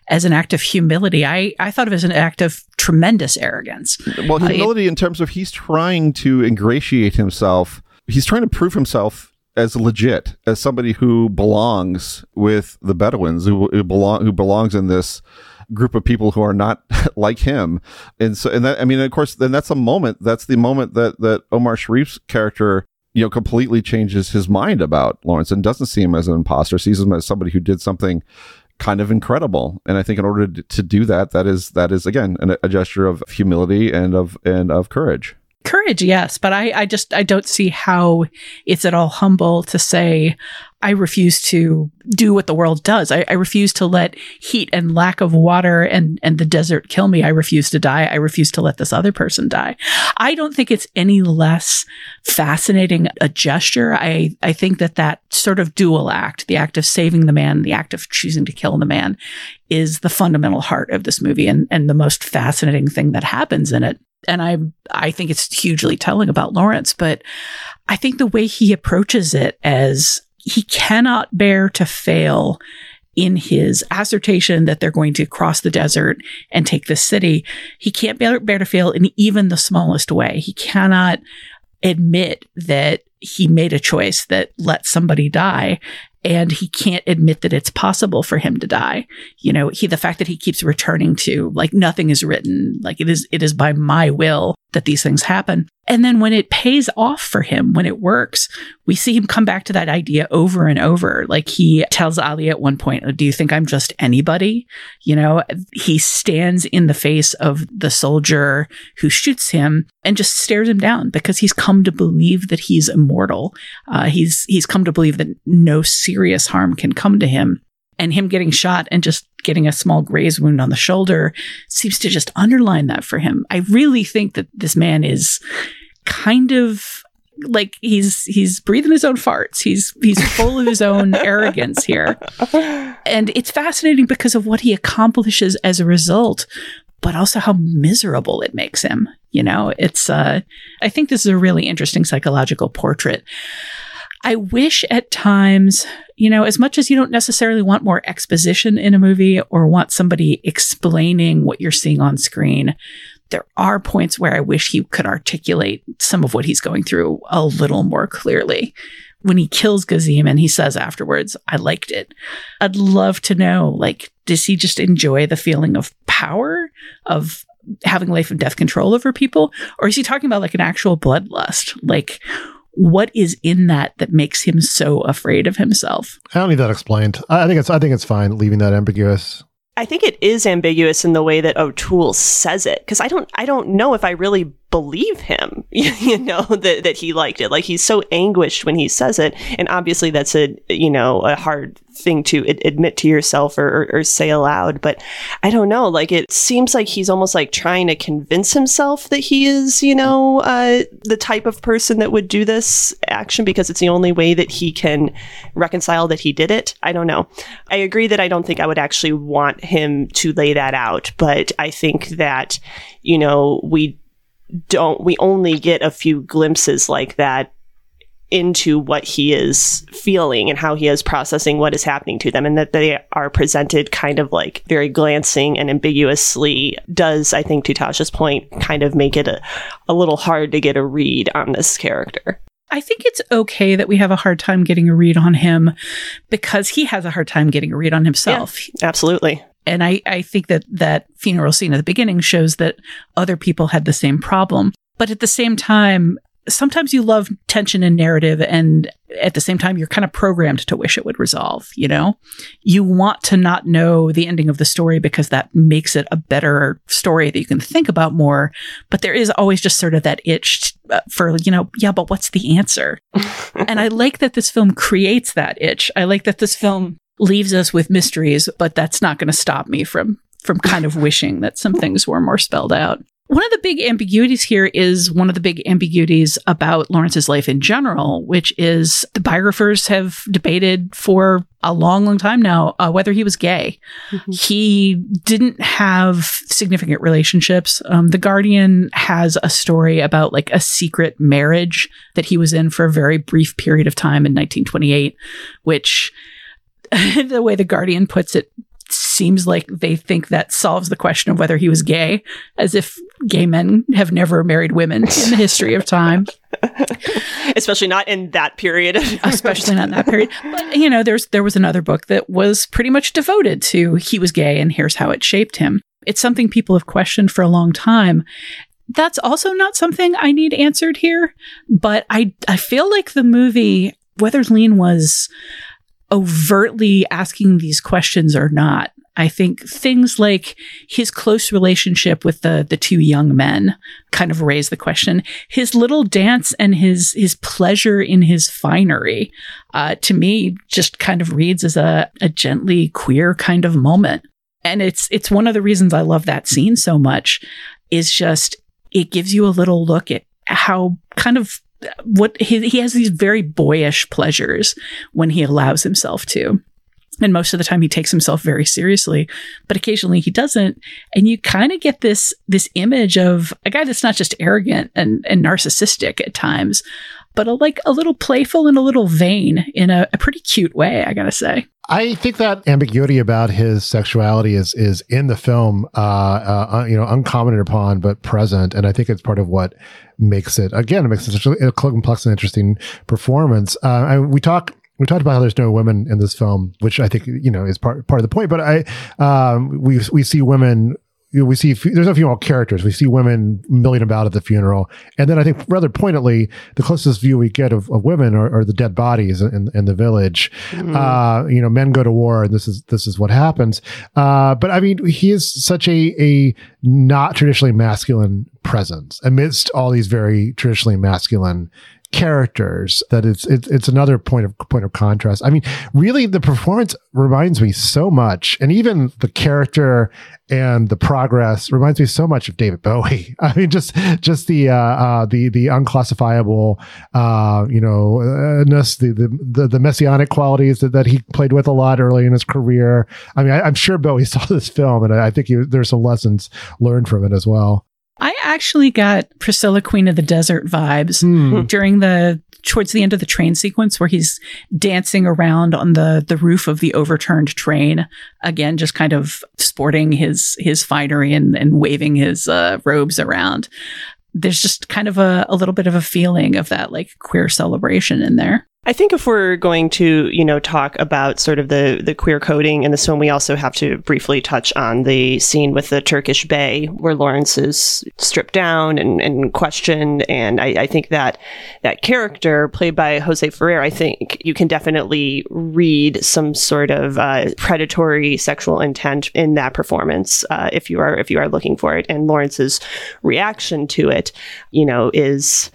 as an act of humility. I, I thought of it as an act of tremendous arrogance.
Well,
Uh, it-
humility in terms of he's trying to ingratiate himself. He's trying to prove himself as legit, as somebody who belongs with the Bedouins, who, who belong, who belongs in this group of people who are not [LAUGHS] like him. And so, and that, I mean, of course, then that's a moment. That's the moment that that Omar Sharif's character. You know, completely changes his mind about Lawrence and doesn't see him as an imposter, sees him as somebody who did something kind of incredible. And I think in order to, to do that, that is that is again an, a gesture of humility and of and of courage.
Courage, yes, but I, I just I don't see how it's at all humble to say I refuse to do what the world does. I, I refuse to let heat and lack of water and and the desert kill me. I refuse to die. I refuse to let this other person die. I don't think it's any less fascinating a gesture. I I think that that sort of dual act, the act of saving the man, the act of choosing to kill the man, is the fundamental heart of this movie and and the most fascinating thing that happens in it and I I think it's hugely telling about Lawrence, but I think the way he approaches it as he cannot bear to fail in his assertion that they're going to cross the desert and take the city. He can't bear, bear to fail in even the smallest way. He cannot admit that he made a choice that let somebody die and he can't admit that it's possible for him to die. You know, he the fact that he keeps returning to like nothing is written, like it is it is by my will that these things happen. And then when it pays off for him, when it works, we see him come back to that idea over and over. Like he tells Ali at one point, Do you think I'm just anybody? You know, he stands in the face of the soldier who shoots him and just stares him down because he's come to believe that he's immortal. Uh, he's, he's come to believe that no serious harm can come to him and him getting shot and just getting a small graze wound on the shoulder seems to just underline that for him. I really think that this man is kind of like he's he's breathing his own farts. He's he's full of his own [LAUGHS] arrogance here. And it's fascinating because of what he accomplishes as a result, but also how miserable it makes him. You know, it's uh I think this is a really interesting psychological portrait. I wish at times, you know, as much as you don't necessarily want more exposition in a movie or want somebody explaining what you're seeing on screen, there are points where I wish he could articulate some of what he's going through a little more clearly. When he kills Gasim and he says afterwards, I liked it. I'd love to know, like, does he just enjoy the feeling of power, of having life and death control over people? Or is he talking about like an actual bloodlust? Like, what is in that that makes him so afraid of himself?
I don't need that explained. I think it's I think it's fine leaving that ambiguous.
I think it is ambiguous in the way that oh, O'Toole says it because I don't I don't know if I really believe him [LAUGHS] you know that that he liked it. Like he's so anguished when he says it. And obviously that's a you know a hard thing to ad- admit to yourself or, or, or, say aloud. But I don't know. Like it seems like he's almost like trying to convince himself that he is you know uh, the type of person that would do this action because it's the only way that he can reconcile that he did it. I don't know. I agree that I don't think I would actually want him to lay that out. But I think that you know we don't we only get a few glimpses like that into what he is feeling and how he is processing what is happening to them and that they are presented kind of like very glancing and ambiguously does i think to tasha's point kind of make it a, a little hard to get a read on this character
I think it's okay that we have a hard time getting a read on him because he has a hard time getting a read on himself.
Yeah, absolutely.
And I, I think that that funeral scene at the beginning shows that other people had the same problem. But at the same time, sometimes you love tension and narrative and at the same time you're kind of programmed to wish it would resolve you know? You want to not know the ending of the story because that makes it a better story that you can think about more. But there is always just sort of that itch uh, for you know yeah but what's the answer? [LAUGHS] And i like that this film creates that itch. I like that this film leaves us with mysteries, but that's not going to stop me from from kind of wishing that some things were more spelled out. One of the big ambiguities here is one of the big ambiguities about Lawrence's life in general, which is the biographers have debated for a long, long time now uh, whether he was gay. Mm-hmm. He didn't have significant relationships. Um, the Guardian has a story about like a secret marriage that he was in for a very brief period of time in 1928, which [LAUGHS] the way the Guardian puts it seems like they think that solves the question of whether he was gay, as if gay men have never married women in the history of time. [LAUGHS]
Especially not in that period. [LAUGHS]
Especially not in that period. But you know, there's there was another book that was pretty much devoted to he was gay and here's how it shaped him. It's something people have questioned for a long time. That's also not something I need answered here, but I I feel like the movie whether Lean was overtly asking these questions or not. I think things like his close relationship with the the two young men kind of raise the question. His little dance and his his pleasure in his finery, uh, to me, just kind of reads as a, a gently queer kind of moment. And it's it's one of the reasons I love that scene so much. Is just it gives you a little look at how kind of what he, he has these very boyish pleasures when he allows himself to. And most of the time he takes himself very seriously, but occasionally he doesn't. And you kind of get this, this image of a guy that's not just arrogant and, and narcissistic at times, but a, like a little playful and a little vain in a, a pretty cute way, I gotta say.
I think that ambiguity about his sexuality is is in the film, uh, uh, you know, uncommented upon but present, and I think it's part of what makes it again it makes it such a complex and interesting performance. Uh, I, we talk we talked about how there's no women in this film, which I think you know is part part of the point. But I um, we we see women you know, we see there's no female characters. We see women milling about at the funeral, and then I think rather pointedly, the closest view we get of, of women are, are, the dead bodies in, in the village. Mm. Uh, you know, men go to war, and this is this is what happens. Uh, but I mean, he is such a a not traditionally masculine presence amidst all these very traditionally masculine characters that it's, it's it's another point of point of contrast. I mean, really, the performance reminds me so much, and even the character and the progress reminds me so much of David Bowie. [LAUGHS] I mean, just just the uh, uh, the the unclassifiable, uh, you know, uh, the, the, the the messianic qualities that, that he played with a lot early in his career. I mean, I, am sure Bowie [LAUGHS] saw this film, and I think he, there's some lessons learned from it as well.
I actually got Priscilla Queen of the Desert vibes
mm.
during the towards the end of the train sequence where he's dancing around on the the roof of the overturned train again just kind of sporting his his finery and and waving his uh, robes around there's just kind of a, a little bit of a feeling of that like queer celebration in there
I think if we're going to, you know, talk about sort of the the queer coding in this film, we also have to briefly touch on the scene with the Turkish Bey, where Lawrence is stripped down and, and questioned. And I, I think that that character played by Jose Ferrer, I think you can definitely read some sort of uh, predatory sexual intent in that performance uh, if you are if you are looking for it. And Lawrence's reaction to it, you know, is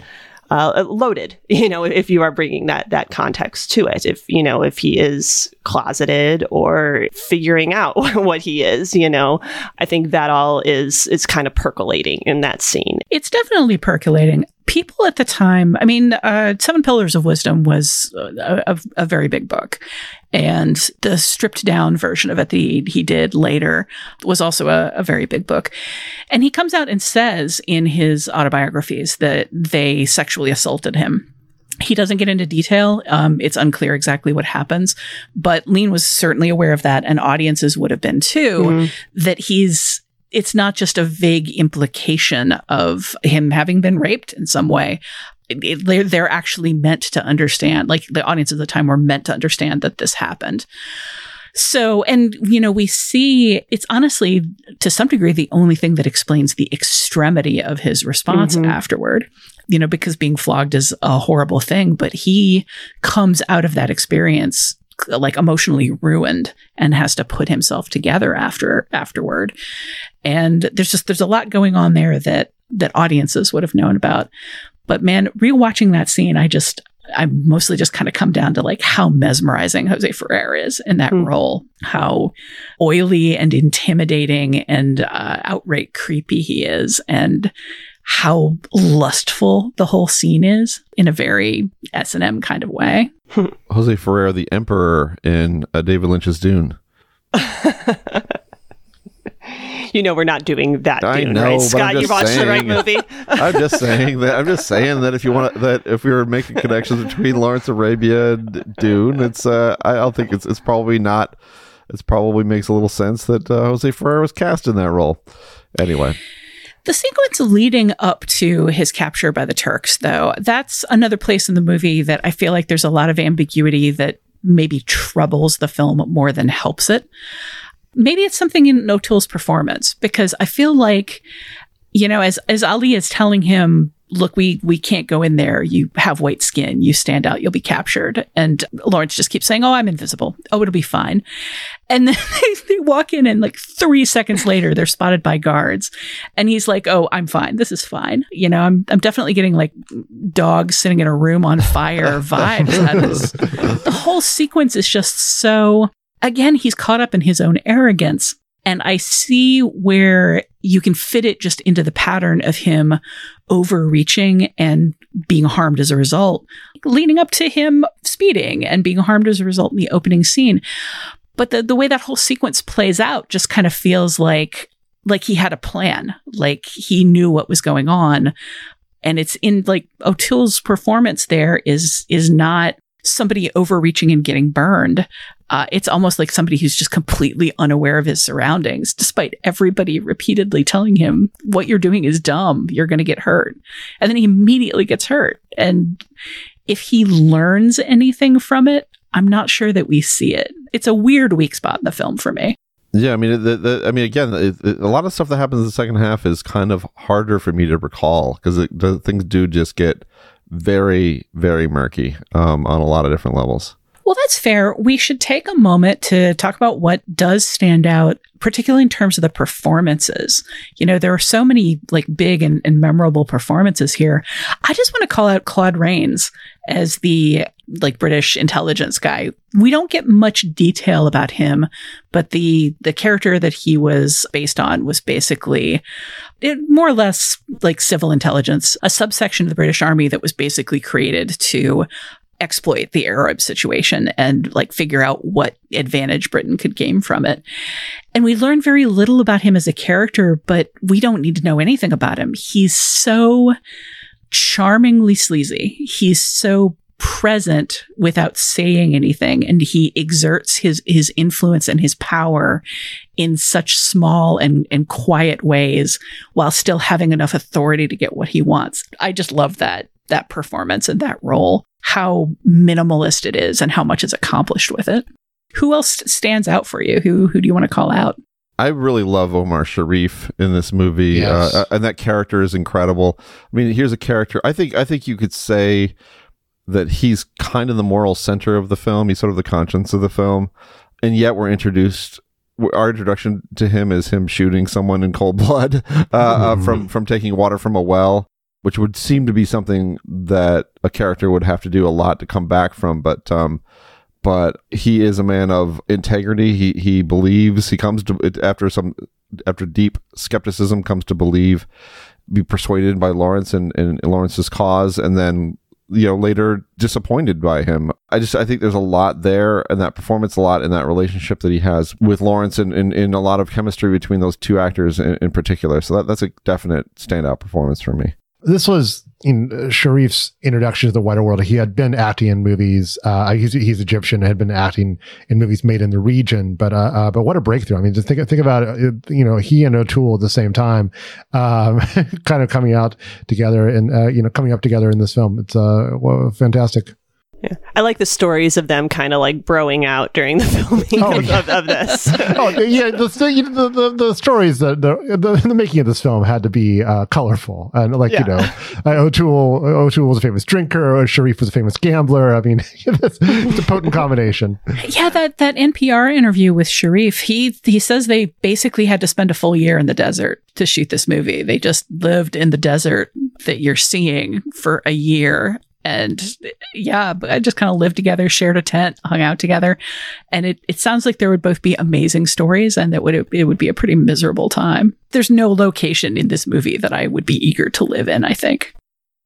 uh, loaded, [LAUGHS] you know, if you are bringing that that context to it. If you know, if he is closeted or figuring out [LAUGHS] what he is, you know, I think that all is is kind of percolating in that scene.
It's definitely percolating people at the time, I mean, uh, Seven Pillars of Wisdom was a, a, a, very big book. And the stripped down version of it that he, he did later was also a, a very big book. And he comes out and says in his autobiographies that they sexually assaulted him he doesn't get into detail. Um, it's unclear exactly what happens, but Lean was certainly aware of that, and audiences would have been too. Mm. That he's it's not just a vague implication of him having been raped in some way. It, they're, they're actually meant to understand, like the audience at the time were meant to understand that this happened. So, and, you know, we see it's honestly, to some degree, the only thing that explains the extremity of his response mm-hmm. afterward, you know, because being flogged is a horrible thing, but he comes out of that experience like emotionally ruined and has to put himself together after afterward. And there's just there's a lot going on there that that audiences would have known about. But man rewatching that scene i just I mostly just kind of come down to like how mesmerizing Jose Ferrer is in that mm. role, how oily and intimidating and uh, outright creepy he is, and how lustful the whole scene is in a very S and M kind of way. [LAUGHS]
Jose Ferrer, the Emperor in uh, David Lynch's Dune. [LAUGHS]
you know we're not doing that. I Dune, know, right? Scott, you watched saying, the right movie. [LAUGHS]
I'm just saying that. I'm just saying that if you want that, if we were making connections between Lawrence Arabia and Dune, it's uh, I don't think it's it's probably not. It's probably makes a little sense that uh, Jose Ferrer was cast in that role. Anyway.
The sequence leading up to his capture by the Turks, though, that's another place in the movie that I feel like there's a lot of ambiguity that maybe troubles the film more than helps it. Maybe it's something in O'Toole's performance because I feel like, you know, as as Ali is telling him, look, we we can't go in there. You have white skin. You stand out. You'll be captured. And Lawrence just keeps saying, "Oh, I'm invisible. Oh, it'll be fine." And then [LAUGHS] they, they walk in, and like three seconds later, they're spotted by guards, and he's like, "Oh, I'm fine. This is fine." You know, I'm I'm definitely getting like dogs sitting in a room on fire [LAUGHS] vibes. the whole sequence is just so again, he's caught up in his own arrogance. And I see where you can fit it just into the pattern of him overreaching and being harmed as a result, leading up to him speeding and being harmed as a result in the opening scene. But the, the way that whole sequence plays out just kind of feels like like he had a plan, like he knew what was going on. And it's in like O'Toole's performance there is is not somebody overreaching and getting burned, Uh, it's almost like somebody who's just completely unaware of his surroundings, despite everybody repeatedly telling him, What you're doing is dumb. You're going to get hurt. And then he immediately gets hurt. And if he learns anything from it, I'm not sure that we see it. It's a weird weak spot in the film for me.
Yeah, I mean, the, the, I mean, again, it, it, a lot of stuff that happens in the second half is kind of harder for me to recall because things do just get very, very murky um, on a lot of different levels.
Well, that's fair. We should take a moment to talk about what does stand out, particularly in terms of the performances. You know, there are so many like big and, and memorable performances here. I just want to call out Claude Rains as the like British intelligence guy. We don't get much detail about him, but the the character that he was based on was basically it, more or less like civil intelligence, a subsection of the British Army that was basically created to exploit the Arab situation and like figure out what advantage Britain could gain from it. And we learn very little about him as a character, but we don't need to know anything about him. He's so charmingly sleazy. He's so present without saying anything and he exerts his his influence and his power in such small and and quiet ways while still having enough authority to get what he wants. I just love that that performance and that role how minimalist it is and how much is accomplished with it. Who else stands out for you? Who who do you want to call out?
I really love Omar Sharif in this movie,
Yes.
uh, and that character is incredible. I mean, here's a character. I think I think you could say that he's kind of the moral center of the film. He's sort of the conscience of the film, and yet we're introduced. Our introduction to him is him shooting someone in cold [LAUGHS] blood uh, uh, from from taking water from a well, which would seem to be something that a character would have to do a lot to come back from. But um, but he is a man of integrity. He he believes. He comes to after some after deep skepticism comes to believe, be persuaded by Lawrence and, and Lawrence's cause, and then you know later disappointed by him. I just I think there's a lot there and that performance, a lot in that relationship that he has with Lawrence, and in, a lot of chemistry between those two actors in, in particular. So that, that's a definite standout performance for me.
This was in uh, Sharif's introduction to the wider world. He had been acting in movies. Uh, he's, he's Egyptian, had been acting in movies made in the region. But uh, uh, but what a breakthrough! I mean, think think about it. You know, he and O'Toole at the same time, um, [LAUGHS] kind of coming out together and uh, you know coming up together in this film. It's uh, fantastic.
Yeah. I like the stories of them kind of like broing out during the [LAUGHS] filming
Oh,
of,
yeah.
of, of this. [LAUGHS]
oh yeah, the, the, the, the stories that the, the the making of this film had to be uh, colorful and like you know, uh, O'Toole O'Toole was a famous drinker, Sharif was a famous gambler. I mean, [LAUGHS] it's, it's a potent combination.
Yeah, that that NPR interview with Sharif, he he says they basically had to spend a full year in the desert to shoot this movie. They just lived in the desert that you're seeing for a year. And yeah, but I just kind of lived together, shared a tent, hung out together. And it, it sounds like there would both be amazing stories and that would it would be a pretty miserable time. There's no location in this movie that I would be eager to live in, I think.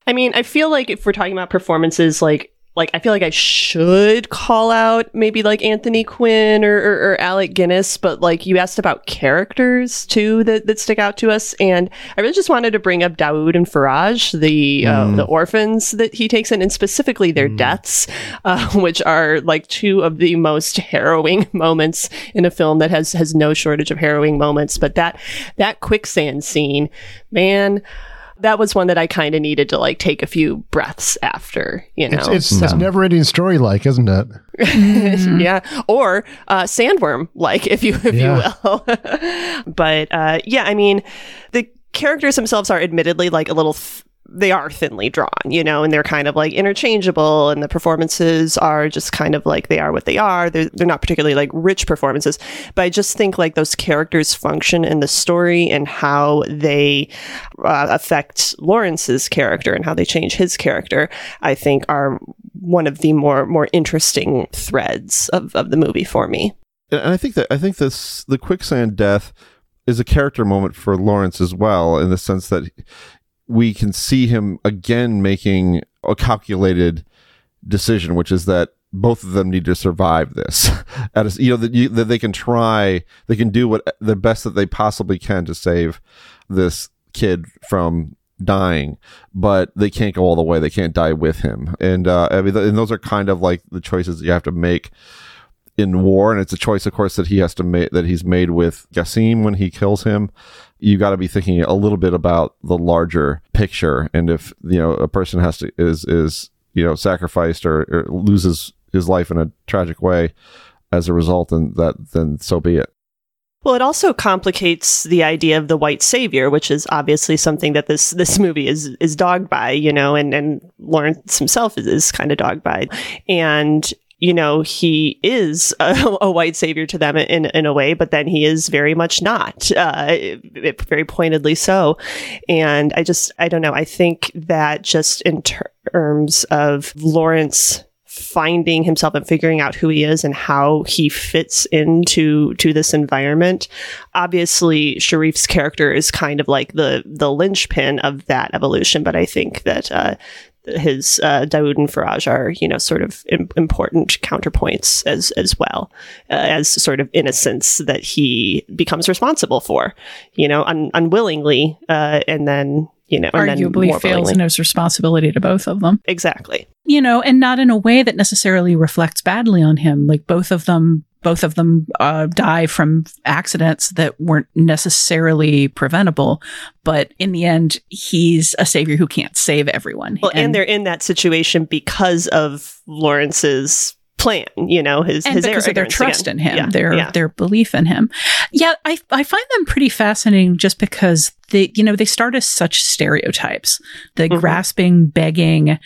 I mean, I feel like if we're talking about performances, like like I feel like I should call out maybe like Anthony Quinn or, or, or Alec Guinness, but like you asked about characters too that, that stick out to us, and I really just wanted to bring up Daud and Farraj, the uh,
Mm.
the orphans that he takes in, and specifically their deaths, uh, [LAUGHS] which are like two of the most [LAUGHS] harrowing [LAUGHS] moments in a film that has has no shortage of harrowing moments. But that that quicksand scene, man that was one that I kind of needed to like take a few breaths after, you know.
It's it's, it's never ending story like, isn't it? [LAUGHS]
yeah, or uh, sandworm, like if you if
Yeah.
you will. [LAUGHS] but uh, yeah, I mean, the characters themselves are admittedly like a little. Th- they are thinly drawn, you know, and they're kind of like interchangeable, and the performances are just kind of like they are what they are. They're, they're not particularly like rich performances, but I just think like those characters function in the story and how they uh, affect Lawrence's character and how they change his character, I think are one of the more more interesting threads of, of the movie for me.
and I think that I think this the quicksand death is a character moment for Lawrence as well, in the sense that we can see him again making a calculated decision, which is that both of them need to survive this. [LAUGHS] A, you know that, you, that they can try, they can do what the best that they possibly can to save this kid from dying, but they can't go all the way. They can't die with him, and uh, I mean, th- and those are kind of like the choices that you have to make in war, and it's a choice, of course, that he has to make that he's made with Gasim when he kills him. You got to be thinking a little bit about the larger picture, and if you know a person has to is is you know sacrificed or, or loses his life in a tragic way as a result, and that then so be it.
Well, it also complicates the idea of the white savior, which is obviously something that this this movie is is dogged by, you know, and and Lawrence himself is, is kind of dogged by, and you know he is a, [LAUGHS] a, white savior to them in in a way, but then he is very much not, uh, very pointedly so, and I just I don't know. I think that just in ter- terms of Lawrence finding himself and figuring out who he is and how he fits into to this environment. Obviously, Sharif's character is kind of like the the linchpin of that evolution, but I think that uh, his uh, Daud and Farraj are, you know, sort of Im- important counterpoints as as well uh, as sort of innocence that he becomes responsible for, you know, un- unwillingly, uh, and then you know,
arguably fails in his responsibility to both of them.
Exactly.
You know, and not in a way that necessarily reflects badly on him. Like both of them, both of them uh, die from accidents that weren't necessarily preventable. But in the end, he's a savior who can't save everyone.
Well, and, and they're in that situation because of Lawrence's plan, you know, his,
and
his
because of their trust
again.
in him,
yeah,
their
yeah.
their belief in him. Yeah, I I find them pretty fascinating just because they you know they start as such stereotypes, the mm-hmm. grasping, begging,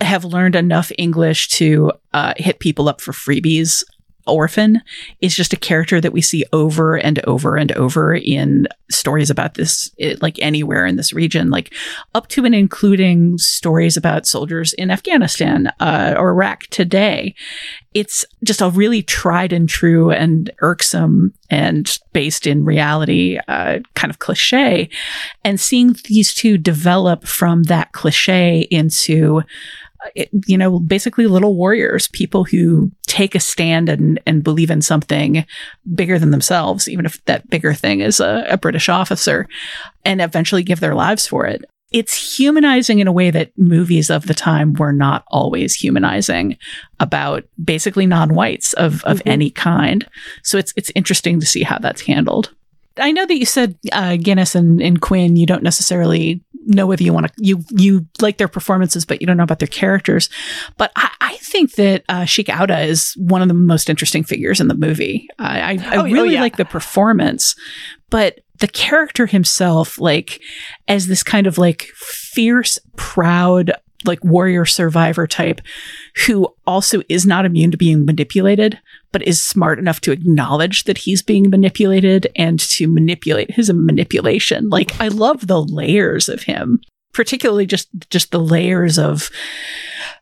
have learned enough English to uh, hit people up for freebies orphan is just a character that we see over and over and over in stories about this, it, like anywhere in this region, like up to and including stories about soldiers in Afghanistan uh, or Iraq today. It's just a really tried and true and irksome and based in reality uh, kind of cliche. And seeing these two develop from that cliche into you know, basically little warriors, people who take a stand and, and believe in something bigger than themselves, even if that bigger thing is a, a British officer, and eventually give their lives for it. It's humanizing in a way that movies of the time were not always humanizing about basically non-whites of, of mm-hmm. any kind. So it's it's interesting to see how that's handled. I know that you said uh, Guinness and, and Quinn, you don't necessarily know whether you want to you you like their performances, but you don't know about their characters. But I, I think that uh, Sheikh Auda is one of the most interesting figures in the movie. I, I, I oh, really oh, yeah. like the performance, but the character himself, like as this kind of like fierce, proud, like warrior survivor type who also is not immune to being manipulated, but is smart enough to acknowledge that he's being manipulated and to manipulate his manipulation. Like I love the layers of him, particularly just just the layers of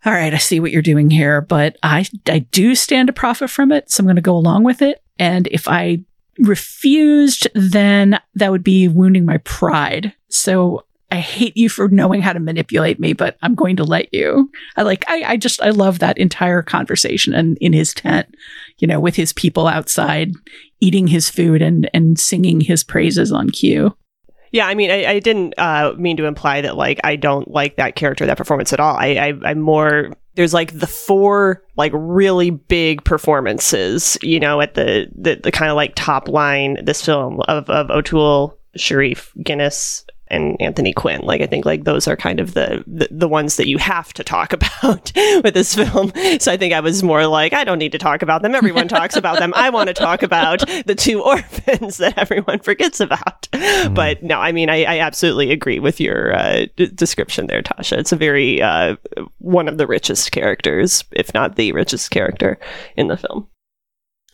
all right, I see what you're doing here, but I I do stand to profit from it, so I'm going to go along with it. And if I refused, then that would be wounding my pride. So I hate you for knowing how to manipulate me, but I'm going to let you. I like, I, I just, I love that entire conversation and in his tent, you know, with his people outside eating his food and, and singing his praises on cue.
Yeah, I mean, I, I didn't uh, mean to imply that like I don't like that character, that performance at all. I, I I'm more there's like the four like really big performances, you know, at the the, the kind of like top line this film of of O'Toole, Sharif, Guinness, and Anthony Quinn. Like I think like those are kind of the, the, the ones that you have to talk [LAUGHS] about with this film. So I think I was more like I don't need to talk about them. Everyone talks about them. I want to talk about the two [LAUGHS] orphans that everyone forgets about. Mm. But no, I mean I, I absolutely agree with your uh, d- description there, Tasha. It's a very uh, one of the richest characters, if not the richest character in the film.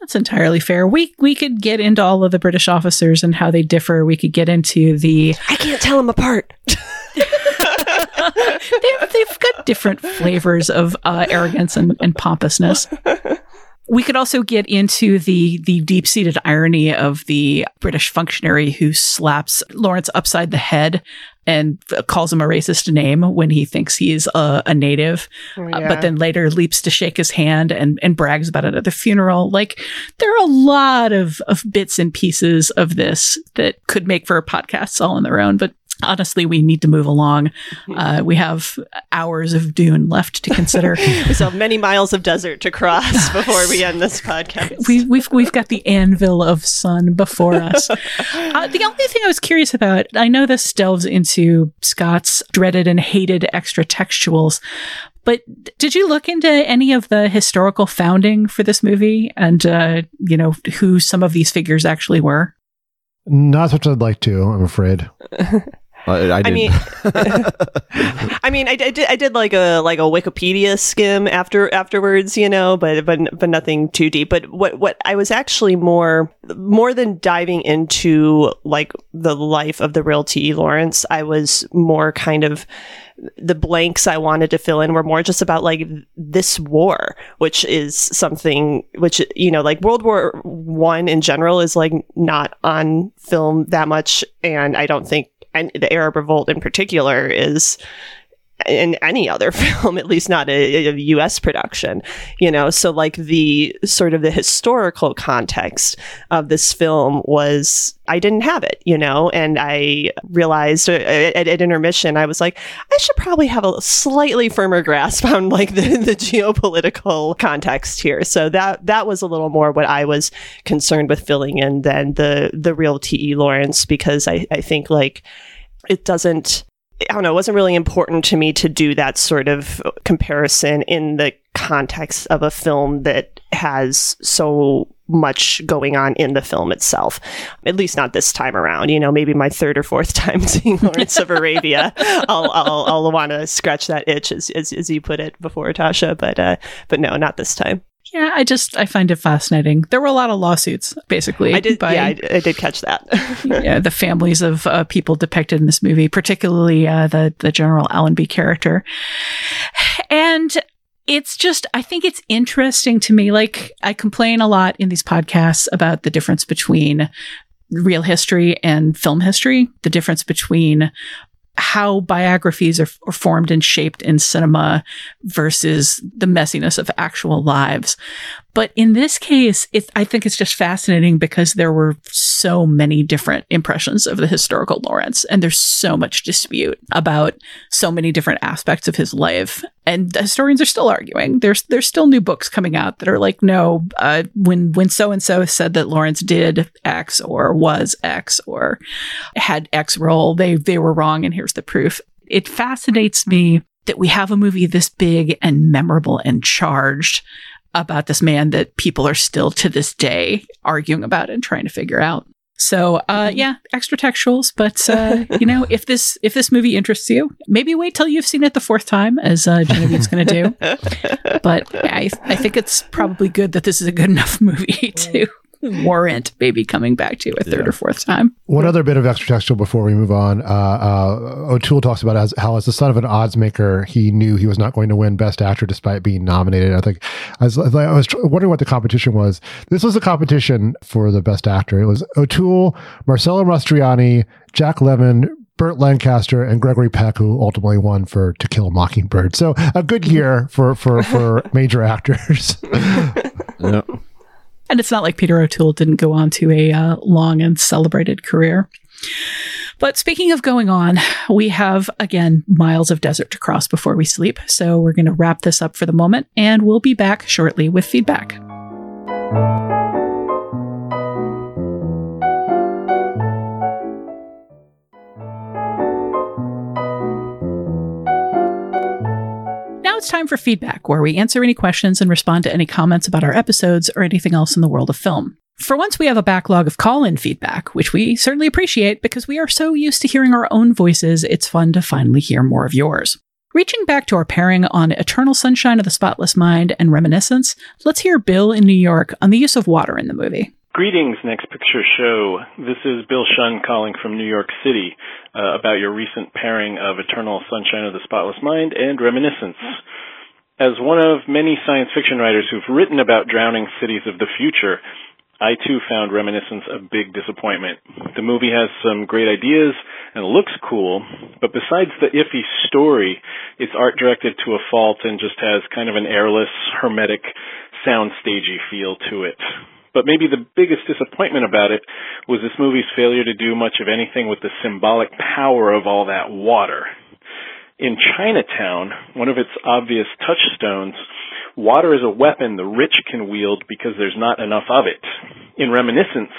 That's entirely fair. We we could get into all of the British officers and how they differ. We could get into the
I can't tell them apart. [LAUGHS] [LAUGHS] they've,
they've got different flavors of uh, arrogance and, and pompousness. We could also get into the the deep seated irony of the British functionary who slaps Lawrence upside the head and calls him a racist name when he thinks he's a, a native, oh, yeah. uh, but then later leaps to shake his hand and, and brags about it at the funeral. Like there are a lot of, of bits and pieces of this that could make for a podcast all on their own, but honestly, we need to move along. Uh, we have hours of Dune left to consider.
we still have many miles of desert to cross before we end this podcast.
We, we've we've got the anvil of sun before us. [LAUGHS] Uh, the only thing I was curious about, I know this delves into Scott's dreaded and hated extra textuals, but did you look into any of the historical founding for this movie and uh, you know who some of these figures actually were?
Not as much as I'd like to. I'm afraid. [LAUGHS]
Uh, I, I,
I mean, [LAUGHS] I mean, I, I, did, I did like a like a Wikipedia skim after afterwards, you know, but but but nothing too deep. But what what I was actually more more than diving into like the life of the real T. E. Lawrence, I was more kind of the blanks I wanted to fill in were more just about like this war, which is something which you know, like World War One in general is like not on film that much, and I don't think and the Arab Revolt in particular is in any other [LAUGHS] film, at least not a, a, US production, you know. So, like, the sort of the historical context of this film was I didn't have it, you know, and I realized uh, at, at, intermission, I was like, I should probably have a slightly firmer grasp [LAUGHS] on like the, the geopolitical context here. So that that was a little more what I was concerned with filling in than the the real T.E. Lawrence, because I, I think like it doesn't I don't know, it wasn't really important to me to do that sort of comparison in the context of a film that has so much going on in the film itself. At least not this time around. You know, maybe my third or fourth [LAUGHS] time seeing Lawrence of Arabia, [LAUGHS] I'll, I'll, I'll want to scratch that itch, as, as, as you put it before, Tasha. But, uh, but no, not this time.
Yeah, I just I find it fascinating. There were a lot of lawsuits, basically.
I did. By, yeah, I, I, did catch that. [LAUGHS]
yeah, the families of uh, people depicted in this movie, particularly uh, the the General Allenby character, and it's just I think it's interesting to me. Like I complain a lot in these podcasts about the difference between real history and film history, the difference between how biographies are, are, formed and shaped in cinema versus the messiness of actual lives. But in this case, it, I think it's just fascinating because there were so many different impressions of the historical Lawrence, and there's so much dispute about so many different aspects of his life. And historians are still arguing. There's there's still new books coming out that are like, no, uh, when when so and so said that Lawrence did X or was X or had X role, they they were wrong, and here's the proof. It fascinates me that we have a movie this big and memorable and charged about this man that people are still to this day arguing about and trying to figure out. So, uh, mm-hmm. yeah, extra textuals, but uh, [LAUGHS] you know, if this if this movie interests you, maybe wait till you've seen it the fourth time, as uh, Genevieve's going to do. [LAUGHS] but I I think it's probably good that this is a good enough movie to [LAUGHS] warrant maybe coming back to you a third yeah. or fourth time.
One other bit of extra textual before we move on. Uh, uh, O'Toole talks about as, how, as the son of an odds maker, he knew he was not going to win Best Actor despite being nominated. I think I was, I was wondering what the competition was. This was a competition for the Best Actor. It was O'Toole, Marcello Mastroianni, Jack Lemmon, Burt Lancaster and Gregory Peck, who ultimately won for To Kill a Mockingbird. So a good year for for for [LAUGHS] major actors.
yeah.
And it's not like Peter O'Toole didn't go on to a uh, long and celebrated career. But speaking of going on, we have again miles of desert to cross before we sleep. So we're going to wrap this up for the moment and we'll be back shortly with feedback. It's time for feedback, where we answer any questions and respond to any comments about our episodes or anything else in the world of film. For once, we have a backlog of call in feedback, which we certainly appreciate because we are so used to hearing our own voices, it's fun to finally hear more of yours. Reaching back to our pairing on Eternal Sunshine of the Spotless Mind and Reminiscence, let's hear Bill in New York on the use of water in the movie.
Greetings, Next Picture Show. This is Bill Shunn calling from New York City uh, about your recent pairing of Eternal Sunshine of the Spotless Mind and Reminiscence. As one of many science fiction writers who've written about drowning cities of the future, I too found Reminiscence a big disappointment. The movie has some great ideas and looks cool, but besides the iffy story, its art directed to a fault and just has kind of an airless, hermetic, soundstagey feel to it. But maybe the biggest disappointment about it was this movie's failure to do much of anything with the symbolic power of all that water. In Chinatown, one of its obvious touchstones, water is a weapon the rich can wield because there's not enough of it. In Reminiscence,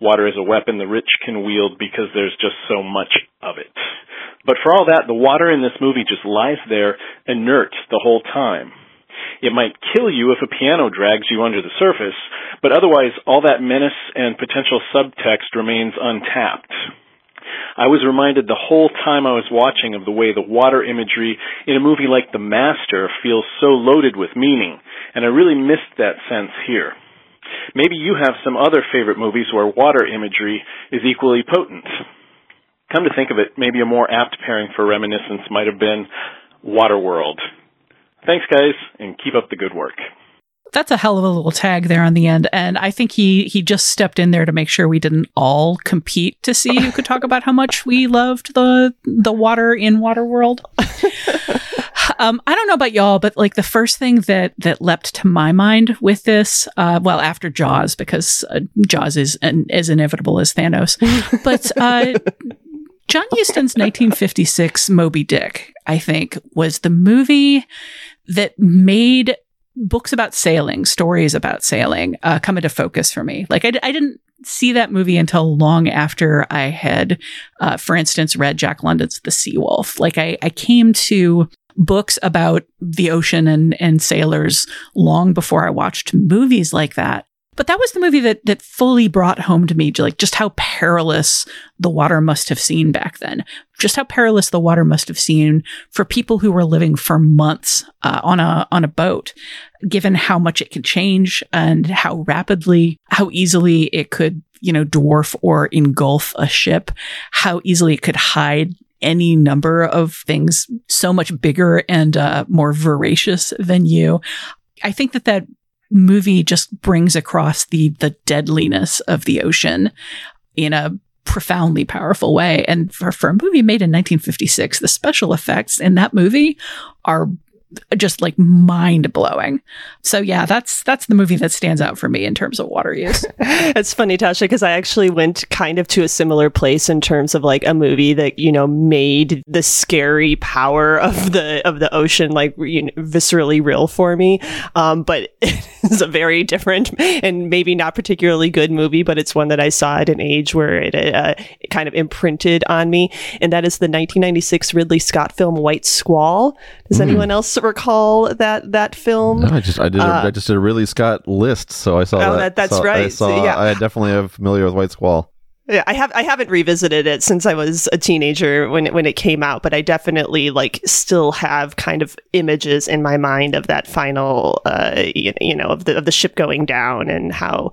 water is a weapon the rich can wield because there's just so much of it. But for all that, the water in this movie just lies there inert the whole time. It might kill you if a piano drags you under the surface, but otherwise all that menace and potential subtext remains untapped. I was reminded the whole time I was watching of the way the water imagery in a movie like The Master feels so loaded with meaning, and I really missed that sense here. Maybe you have some other favorite movies where water imagery is equally potent. Come to think of it, maybe a more apt pairing for reminiscence might have been Waterworld. Thanks, guys, and keep up the good work.
That's a hell of a little tag there on the end, and I think he he just stepped in there to make sure we didn't all compete to see who could talk about how much we loved the the water in Waterworld. [LAUGHS] um, I don't know about y'all, but like the first thing that that leapt to my mind with this, uh, well, after Jaws, because uh, Jaws is an, as inevitable as Thanos, but uh, John Huston's 1956 Moby Dick, I think, was the movie that made books about sailing, stories about sailing, uh, come into focus for me. Like I, I didn't see that movie until long after I had, uh, for instance, read Jack London's The Sea Wolf. Like I, I came to books about the ocean and, and sailors long before I watched movies like that. But that was the movie that that fully brought home to me like just how perilous the water must have seen back then. Just how perilous the water must have seen for people who were living for months uh, on a on a boat, given how much it could change and how rapidly, how easily it could you know dwarf or engulf a ship, how easily it could hide any number of things so much bigger and uh, more voracious than you. I think that that movie just brings across the the deadliness of the ocean in a profoundly powerful way. And for, for a movie made in 1956, the special effects in that movie are just like mind blowing. So yeah, that's that's the movie that stands out for me in terms of water use. [LAUGHS]
it's funny, Tasha, because I actually went kind of to a similar place in terms of like a movie that you know made the scary power of the of the ocean like you know, viscerally real for me. Um, but [LAUGHS] it's a very different and maybe not particularly good movie, but it's one that I saw at an age where it, uh, it kind of imprinted on me, and that is the 1996 Ridley Scott film White Squall. Does mm. anyone else recall that that film?
No, I just I did a, uh, I just did a Ridley Scott list, so I saw
oh,
that.
that that's
saw,
right.
I saw. Yeah. I definitely am familiar with White Squall.
Yeah, I have I haven't revisited it since I was a teenager when it, when it came out, but I definitely like still have kind of images in my mind of that final, uh, you, you know, of the of the ship going down and how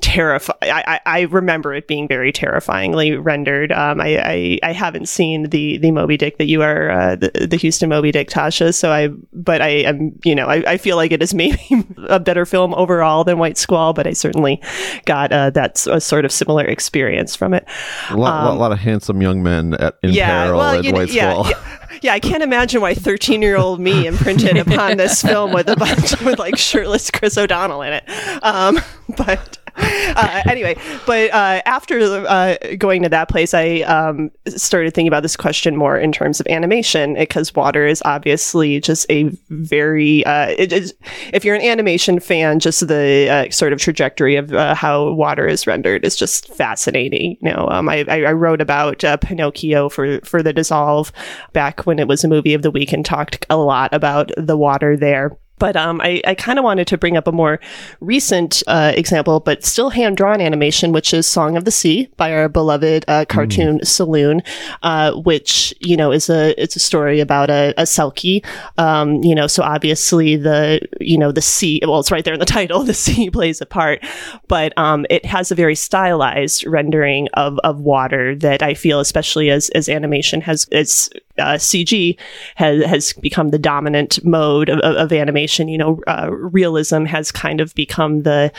terrifying. I, I remember it being very terrifyingly rendered. Um, I, I, I haven't seen the the Moby Dick that you are uh, the the Huston Moby Dick, Tasha. So I, but I am you know I, I feel like it is maybe [LAUGHS] a better film overall than White Squall, but I certainly got uh, that a sort of similar experience from it.
A lot, um, a lot of handsome young men at, in
yeah,
peril
well,
at
you
White
yeah,
Squall.
Yeah, yeah, I can't imagine why 13 year old me imprinted upon this film with a bunch [LAUGHS] with like shirtless Chris O'Donnell in it. Um, [LAUGHS] but [LAUGHS] uh, anyway, but uh, after uh, going to that place, I um, started thinking about this question more in terms of animation because water is obviously just a very. Uh, it if you're an animation fan, just the uh, sort of trajectory of uh, how water is rendered is just fascinating. You know, um, I, I, wrote about Pinocchio for for the Dissolve back when it was a movie of the week and talked a lot about the water there. But um, I, I kind of wanted to bring up a more recent uh, example, but still hand drawn animation, which is Song of the Sea by our beloved uh, cartoon mm. Saloon, uh, which you know is a it's a story about a, a selkie. Um, you know, so obviously the you know the sea. Well, it's right there in the [LAUGHS] title. The sea [LAUGHS] plays a part, but um, it has a very stylized rendering of of water that I feel, especially as as animation has as uh, CG has has become the dominant mode of, of animation. You know, uh, realism has kind of become the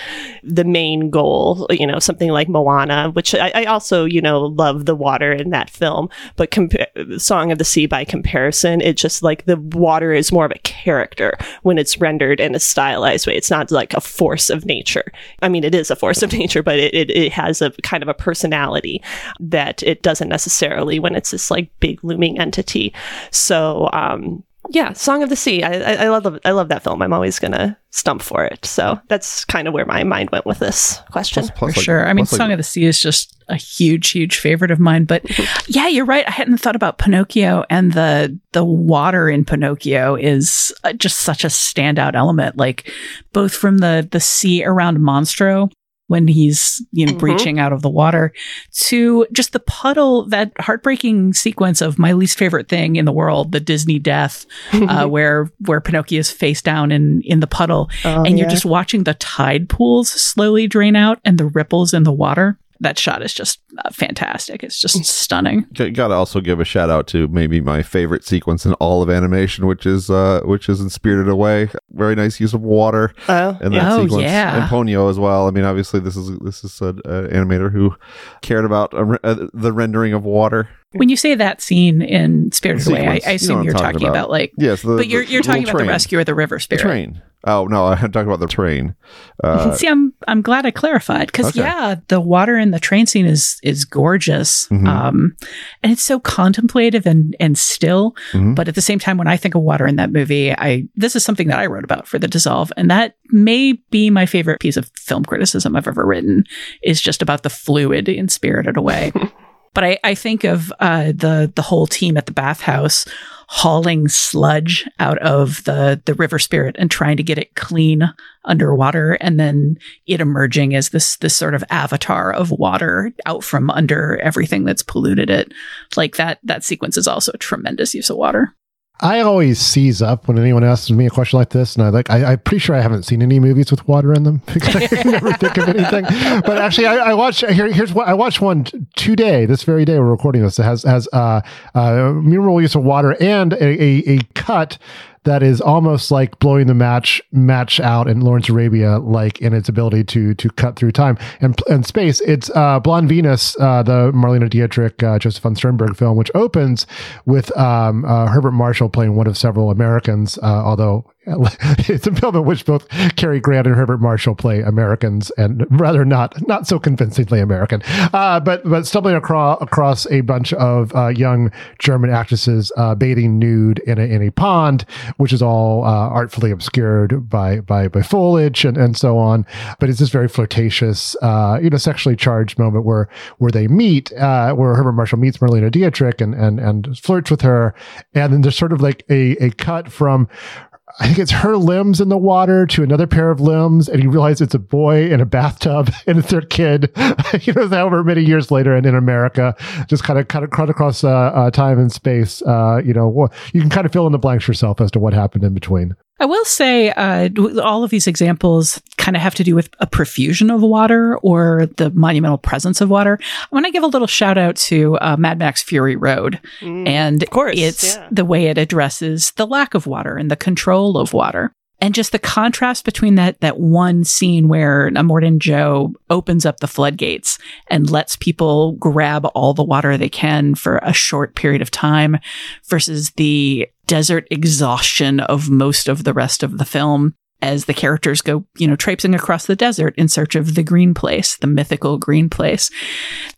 the main goal. You know, something like Moana, which I, I also you know love the water in that film, but compa- Song of the Sea by comparison, it just like the water is more of a character when it's rendered in a stylized way. It's not like a force of nature. I mean, it is a force of [LAUGHS] nature, but it, it, it has a kind of a personality that it doesn't necessarily when it's this like big looming entity. So, um, yeah, Song of the Sea. I, I, I love I love that film. I'm always gonna stump for it. So that's kind of where my mind went with this question.
For sure. I mean, Song of the Sea is just a huge, huge favorite of mine. But [LAUGHS] yeah, you're right. I hadn't thought about Pinocchio, and the the water in Pinocchio is uh, just such a standout element. Like both from the the sea around Monstro when he's you know
Mhm.
breaching out of the water to just the puddle that heartbreaking sequence of my least favorite thing in the world the disney death [LAUGHS] uh, where where pinocchio is face down in in the puddle
Oh,
and you're
yeah.
just watching the tide pools slowly drain out and the ripples in the water that shot is just uh, fantastic it's just stunning
G- Gotta also give a shout out to maybe my favorite sequence in all of animation, which is uh, which is in Spirited Away. Very nice use of water
Oh,
in that
Oh,
sequence,
yeah.
and Ponyo as well. I mean, obviously this is this is an uh, animator who cared about uh, re- uh, the rendering of water.
when you say that scene in spirited away I,
Sequence.
I
You know
assume you're
I'm
talking about. like
yes, the-
but you're
the
you're talking
little
about the rescue of the river
The
spirit
train. Oh no, [LAUGHS] I'm talking about the train. Uh, [LAUGHS]
See, I'm I'm glad I clarified because
Okay.
yeah, the water in the train scene is is gorgeous,
Mhm.
um, and it's so contemplative and and still.
Mhm.
But at the same time, when I think of water in that movie, I this is something that I wrote about for the Dissolve, and that may be my favorite piece of film criticism I've ever written. Is just about the fluid in Spirited Away. [LAUGHS] But I, I think of uh, the the whole team at the bathhouse hauling sludge out of the the river spirit and trying to get it clean underwater, and then it emerging as this this sort of avatar of water out from under everything that's polluted it. Like that that sequence is also a tremendous use of water.
I always seize up when anyone asks me a question like this, and I like I, I'm pretty sure I haven't seen any movies with water in them [LAUGHS] because I never think of anything. But actually, I, I watched here. Here's what I watched one today. This very day we're recording this. It has has uh, uh, memorable use of water and a, a, a cut that is almost like blowing the match match out in Lawrence Arabia, like in its ability to to cut through time and and space. It's uh, Blonde Venus, uh, the Marlene Dietrich, uh, Josef von Sternberg film, which opens with um, uh, Herbert Marshall playing one of several Americans, uh, although [LAUGHS] it's a film in which both Cary Grant and Herbert Marshall play Americans, and rather not not so convincingly American. Uh, but but stumbling across across a bunch of uh, young German actresses uh, bathing nude in a in a pond, which is all uh, artfully obscured by by by foliage and and so on. But it's this very flirtatious, uh, you know, sexually charged moment where where they meet, uh, where Herbert Marshall meets Marlene Dietrich and and and flirts with her, and then there's sort of like a a cut from I think it's her limbs in the water to another pair of limbs, and you realize it's a boy in a bathtub [LAUGHS] and it's their kid. [LAUGHS] you know, however many years later, and in America, just kind of kind of cut across uh, uh, time and space. Uh, you know, you can kind of fill in the blanks yourself as to what happened in between.
I will say uh, all of these examples kind of have to do with a profusion of water or the monumental presence of water. I want to give a little shout out to uh, Mad Max Fury Road. and of
course,
it's
yeah.
the way it addresses the lack of water and the control of water. And just the contrast between that that one scene where Immortan Joe opens up the floodgates and lets people grab all the water they can for a short period of time versus the desert exhaustion of most of the rest of the film as the characters go, you know, traipsing across the desert in search of the green place, the mythical green place.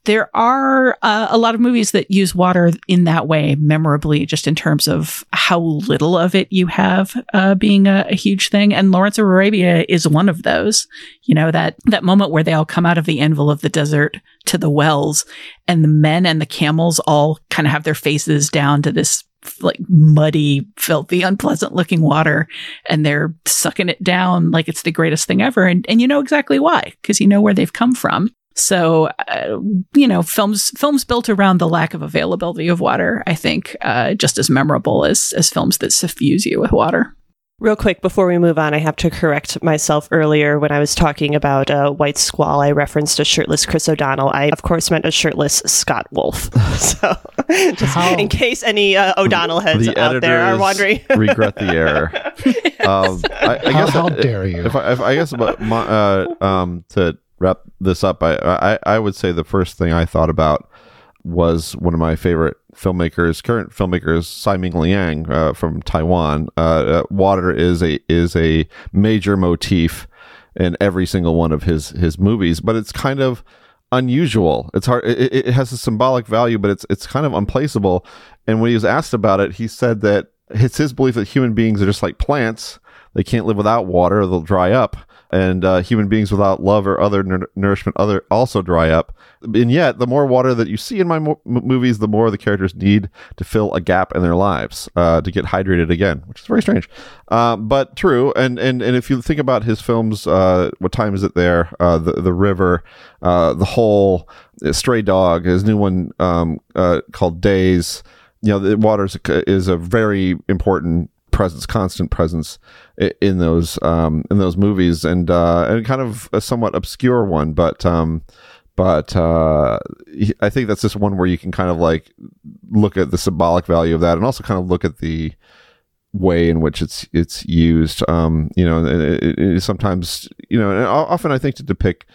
There are uh, a lot of movies that use water in that way, memorably, just in terms of how little of it you have uh, being a, a huge thing. And Lawrence of Arabia is one of those. You know that that moment where they all come out of the anvil of the desert to the wells, and the men and the camels all kind of have their faces down to this like muddy, filthy, unpleasant looking water and they're sucking it down like it's the greatest thing ever. And, and you know exactly why, because you know where they've come from. So, uh, you know, films, films built around the lack of availability of water, I think, uh, just as memorable as, as films that suffuse you with water.
Real quick, before we move on, I have to correct myself earlier when I was talking about uh, White Squall. I referenced a shirtless Chris O'Donnell. I, of course, meant a shirtless Scott Wolf. [LAUGHS] so, just in case any uh, O'Donnell heads
the
out there are wondering. [LAUGHS]
regret the error. Um, I, I
How-
guess
how
uh,
dare you.
If I, if I guess my, uh, um, to wrap this up, I, I I would say the first thing I thought about was one of my favorite filmmakers, current filmmakers, Tsai Ming Liang uh, from Taiwan. Uh, uh, water is a is a major motif in every single one of his his movies, but it's kind of unusual. It's hard. It, it has a symbolic value, but it's it's kind of unplaceable. And when he was asked about it, he said that it's his belief that human beings are just like plants; they can't live without water; they'll dry up and uh, human beings without love or other nur- nourishment other also dry up. And yet, the more water that you see in my mo- movies, the more the characters need to fill a gap in their lives uh, to get hydrated again, which is very strange, uh, but true. And and and if you think about his films, uh, what time is it there? Uh, the the river, uh, the hole, Stray Dog, his new one um, called Days. You know, the water is is a very important presence, constant presence in those um, in those movies, and uh, and kind of a somewhat obscure one, but um, but uh, I think that's just one where you can kind of like look at the symbolic value of that, and also kind of look at the way in which it's it's used. Um, you know, it, it, sometimes you know, and often I think to depict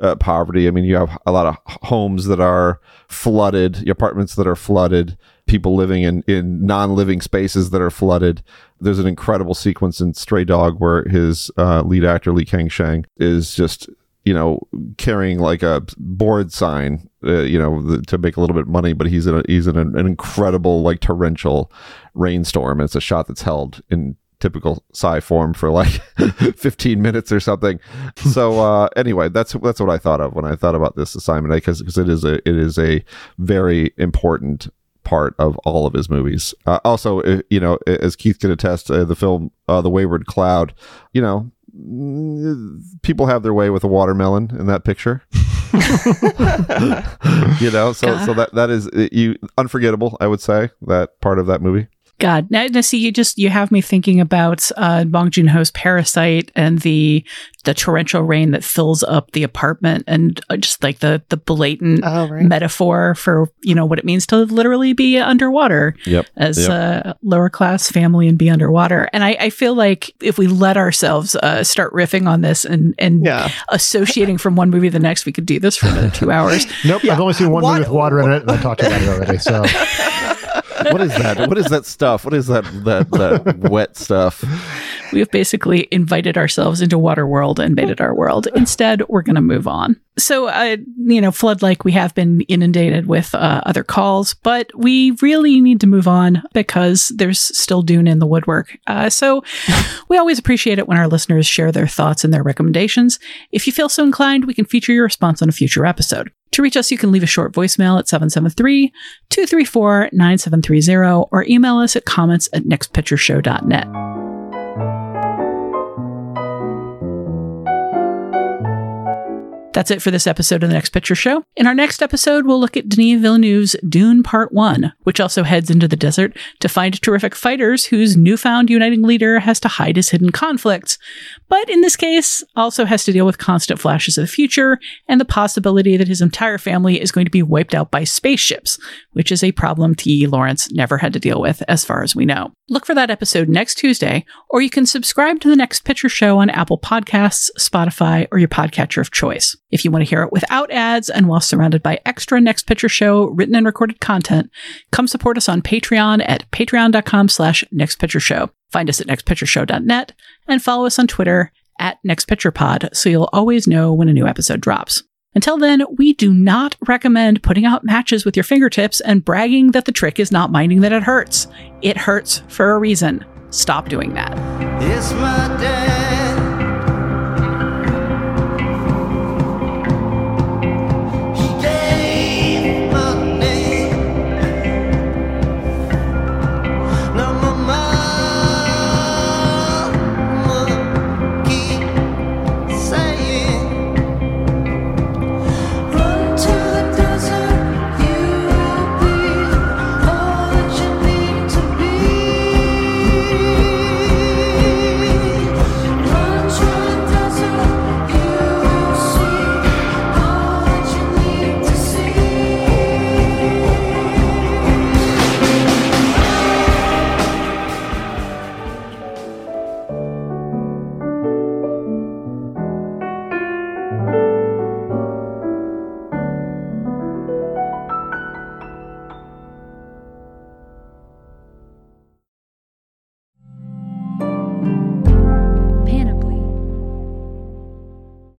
uh, poverty. I mean, you have a lot of homes that are flooded, apartments that are flooded, people living in, in non living spaces that are flooded. There's an incredible sequence in Stray Dog where his uh, lead actor, Lee Kang Sheng, is just, you know, carrying like a board sign, uh, you know, the, to make a little bit of money, but he's in, a, he's in an, an incredible, like, torrential rainstorm. And It's a shot that's held in typical Tsai form for like [LAUGHS] 15 minutes or something. [LAUGHS] So uh, anyway, that's that's what I thought of when I thought about this assignment because because it is a it is a very important part of all of his movies. Uh, also, uh, you know, as Keith can attest, uh, the film uh, The Wayward Cloud, you know, mm, people have their way with a watermelon in that picture. [LAUGHS] [LAUGHS] you know, so God. so that that is uh, you unforgettable. I would say that part of that movie.
God, now, now, see, you just you have me thinking about uh, Bong Joon Ho's Parasite and the the torrential rain that fills up the apartment, and uh, just like the the blatant oh, right. metaphor for you know what it means to literally be underwater
yep.
as
yep.
a lower class family and be underwater. And I, I feel like if we let ourselves uh, start riffing on this and and yeah. associating from one movie to the next, we could do this for another two [LAUGHS] hours.
nope, yeah. I've only seen one movie with water in it, and I talked about it already. So. [LAUGHS]
what is that? What is that stuff? What is that that that wet stuff?
We have basically invited ourselves into water world and made it our world. Instead, we're going to move on. So, uh, you know, flood like we have been inundated with uh, other calls, but we really need to move on because there's still Dune in the woodwork. Uh, so, [LAUGHS] we always appreciate it when our listeners share their thoughts and their recommendations. If you feel so inclined, we can feature your response on a future episode. To reach us, you can leave a short voicemail at 773 234 9730 or email us at comments at nextpictureshow.net. That's it for this episode of the Next Picture Show. In our next episode, we'll look at Denis Villeneuve's Dune Part 1, which also heads into the desert to find terrific fighters whose newfound uniting leader has to hide his hidden conflicts. But in this case, also has to deal with constant flashes of the future and the possibility that his entire family is going to be wiped out by spaceships, which is a problem T.E. Lawrence never had to deal with, as far as we know. Look for that episode next Tuesday, or you can subscribe to the Next Picture Show on Apple Podcasts, Spotify, or your podcatcher of choice. If you want to hear it without ads and while surrounded by extra Next Picture Show written and recorded content, come support us on Patreon at patreon.com slash nextpictureshow. Find us at nextpictureshow.net and follow us on Twitter at nextpicturepod so you'll always know when a new episode drops. Until then, we do not recommend putting out matches with your fingertips and bragging that the trick is not minding that it hurts. It hurts for a reason. Stop doing that.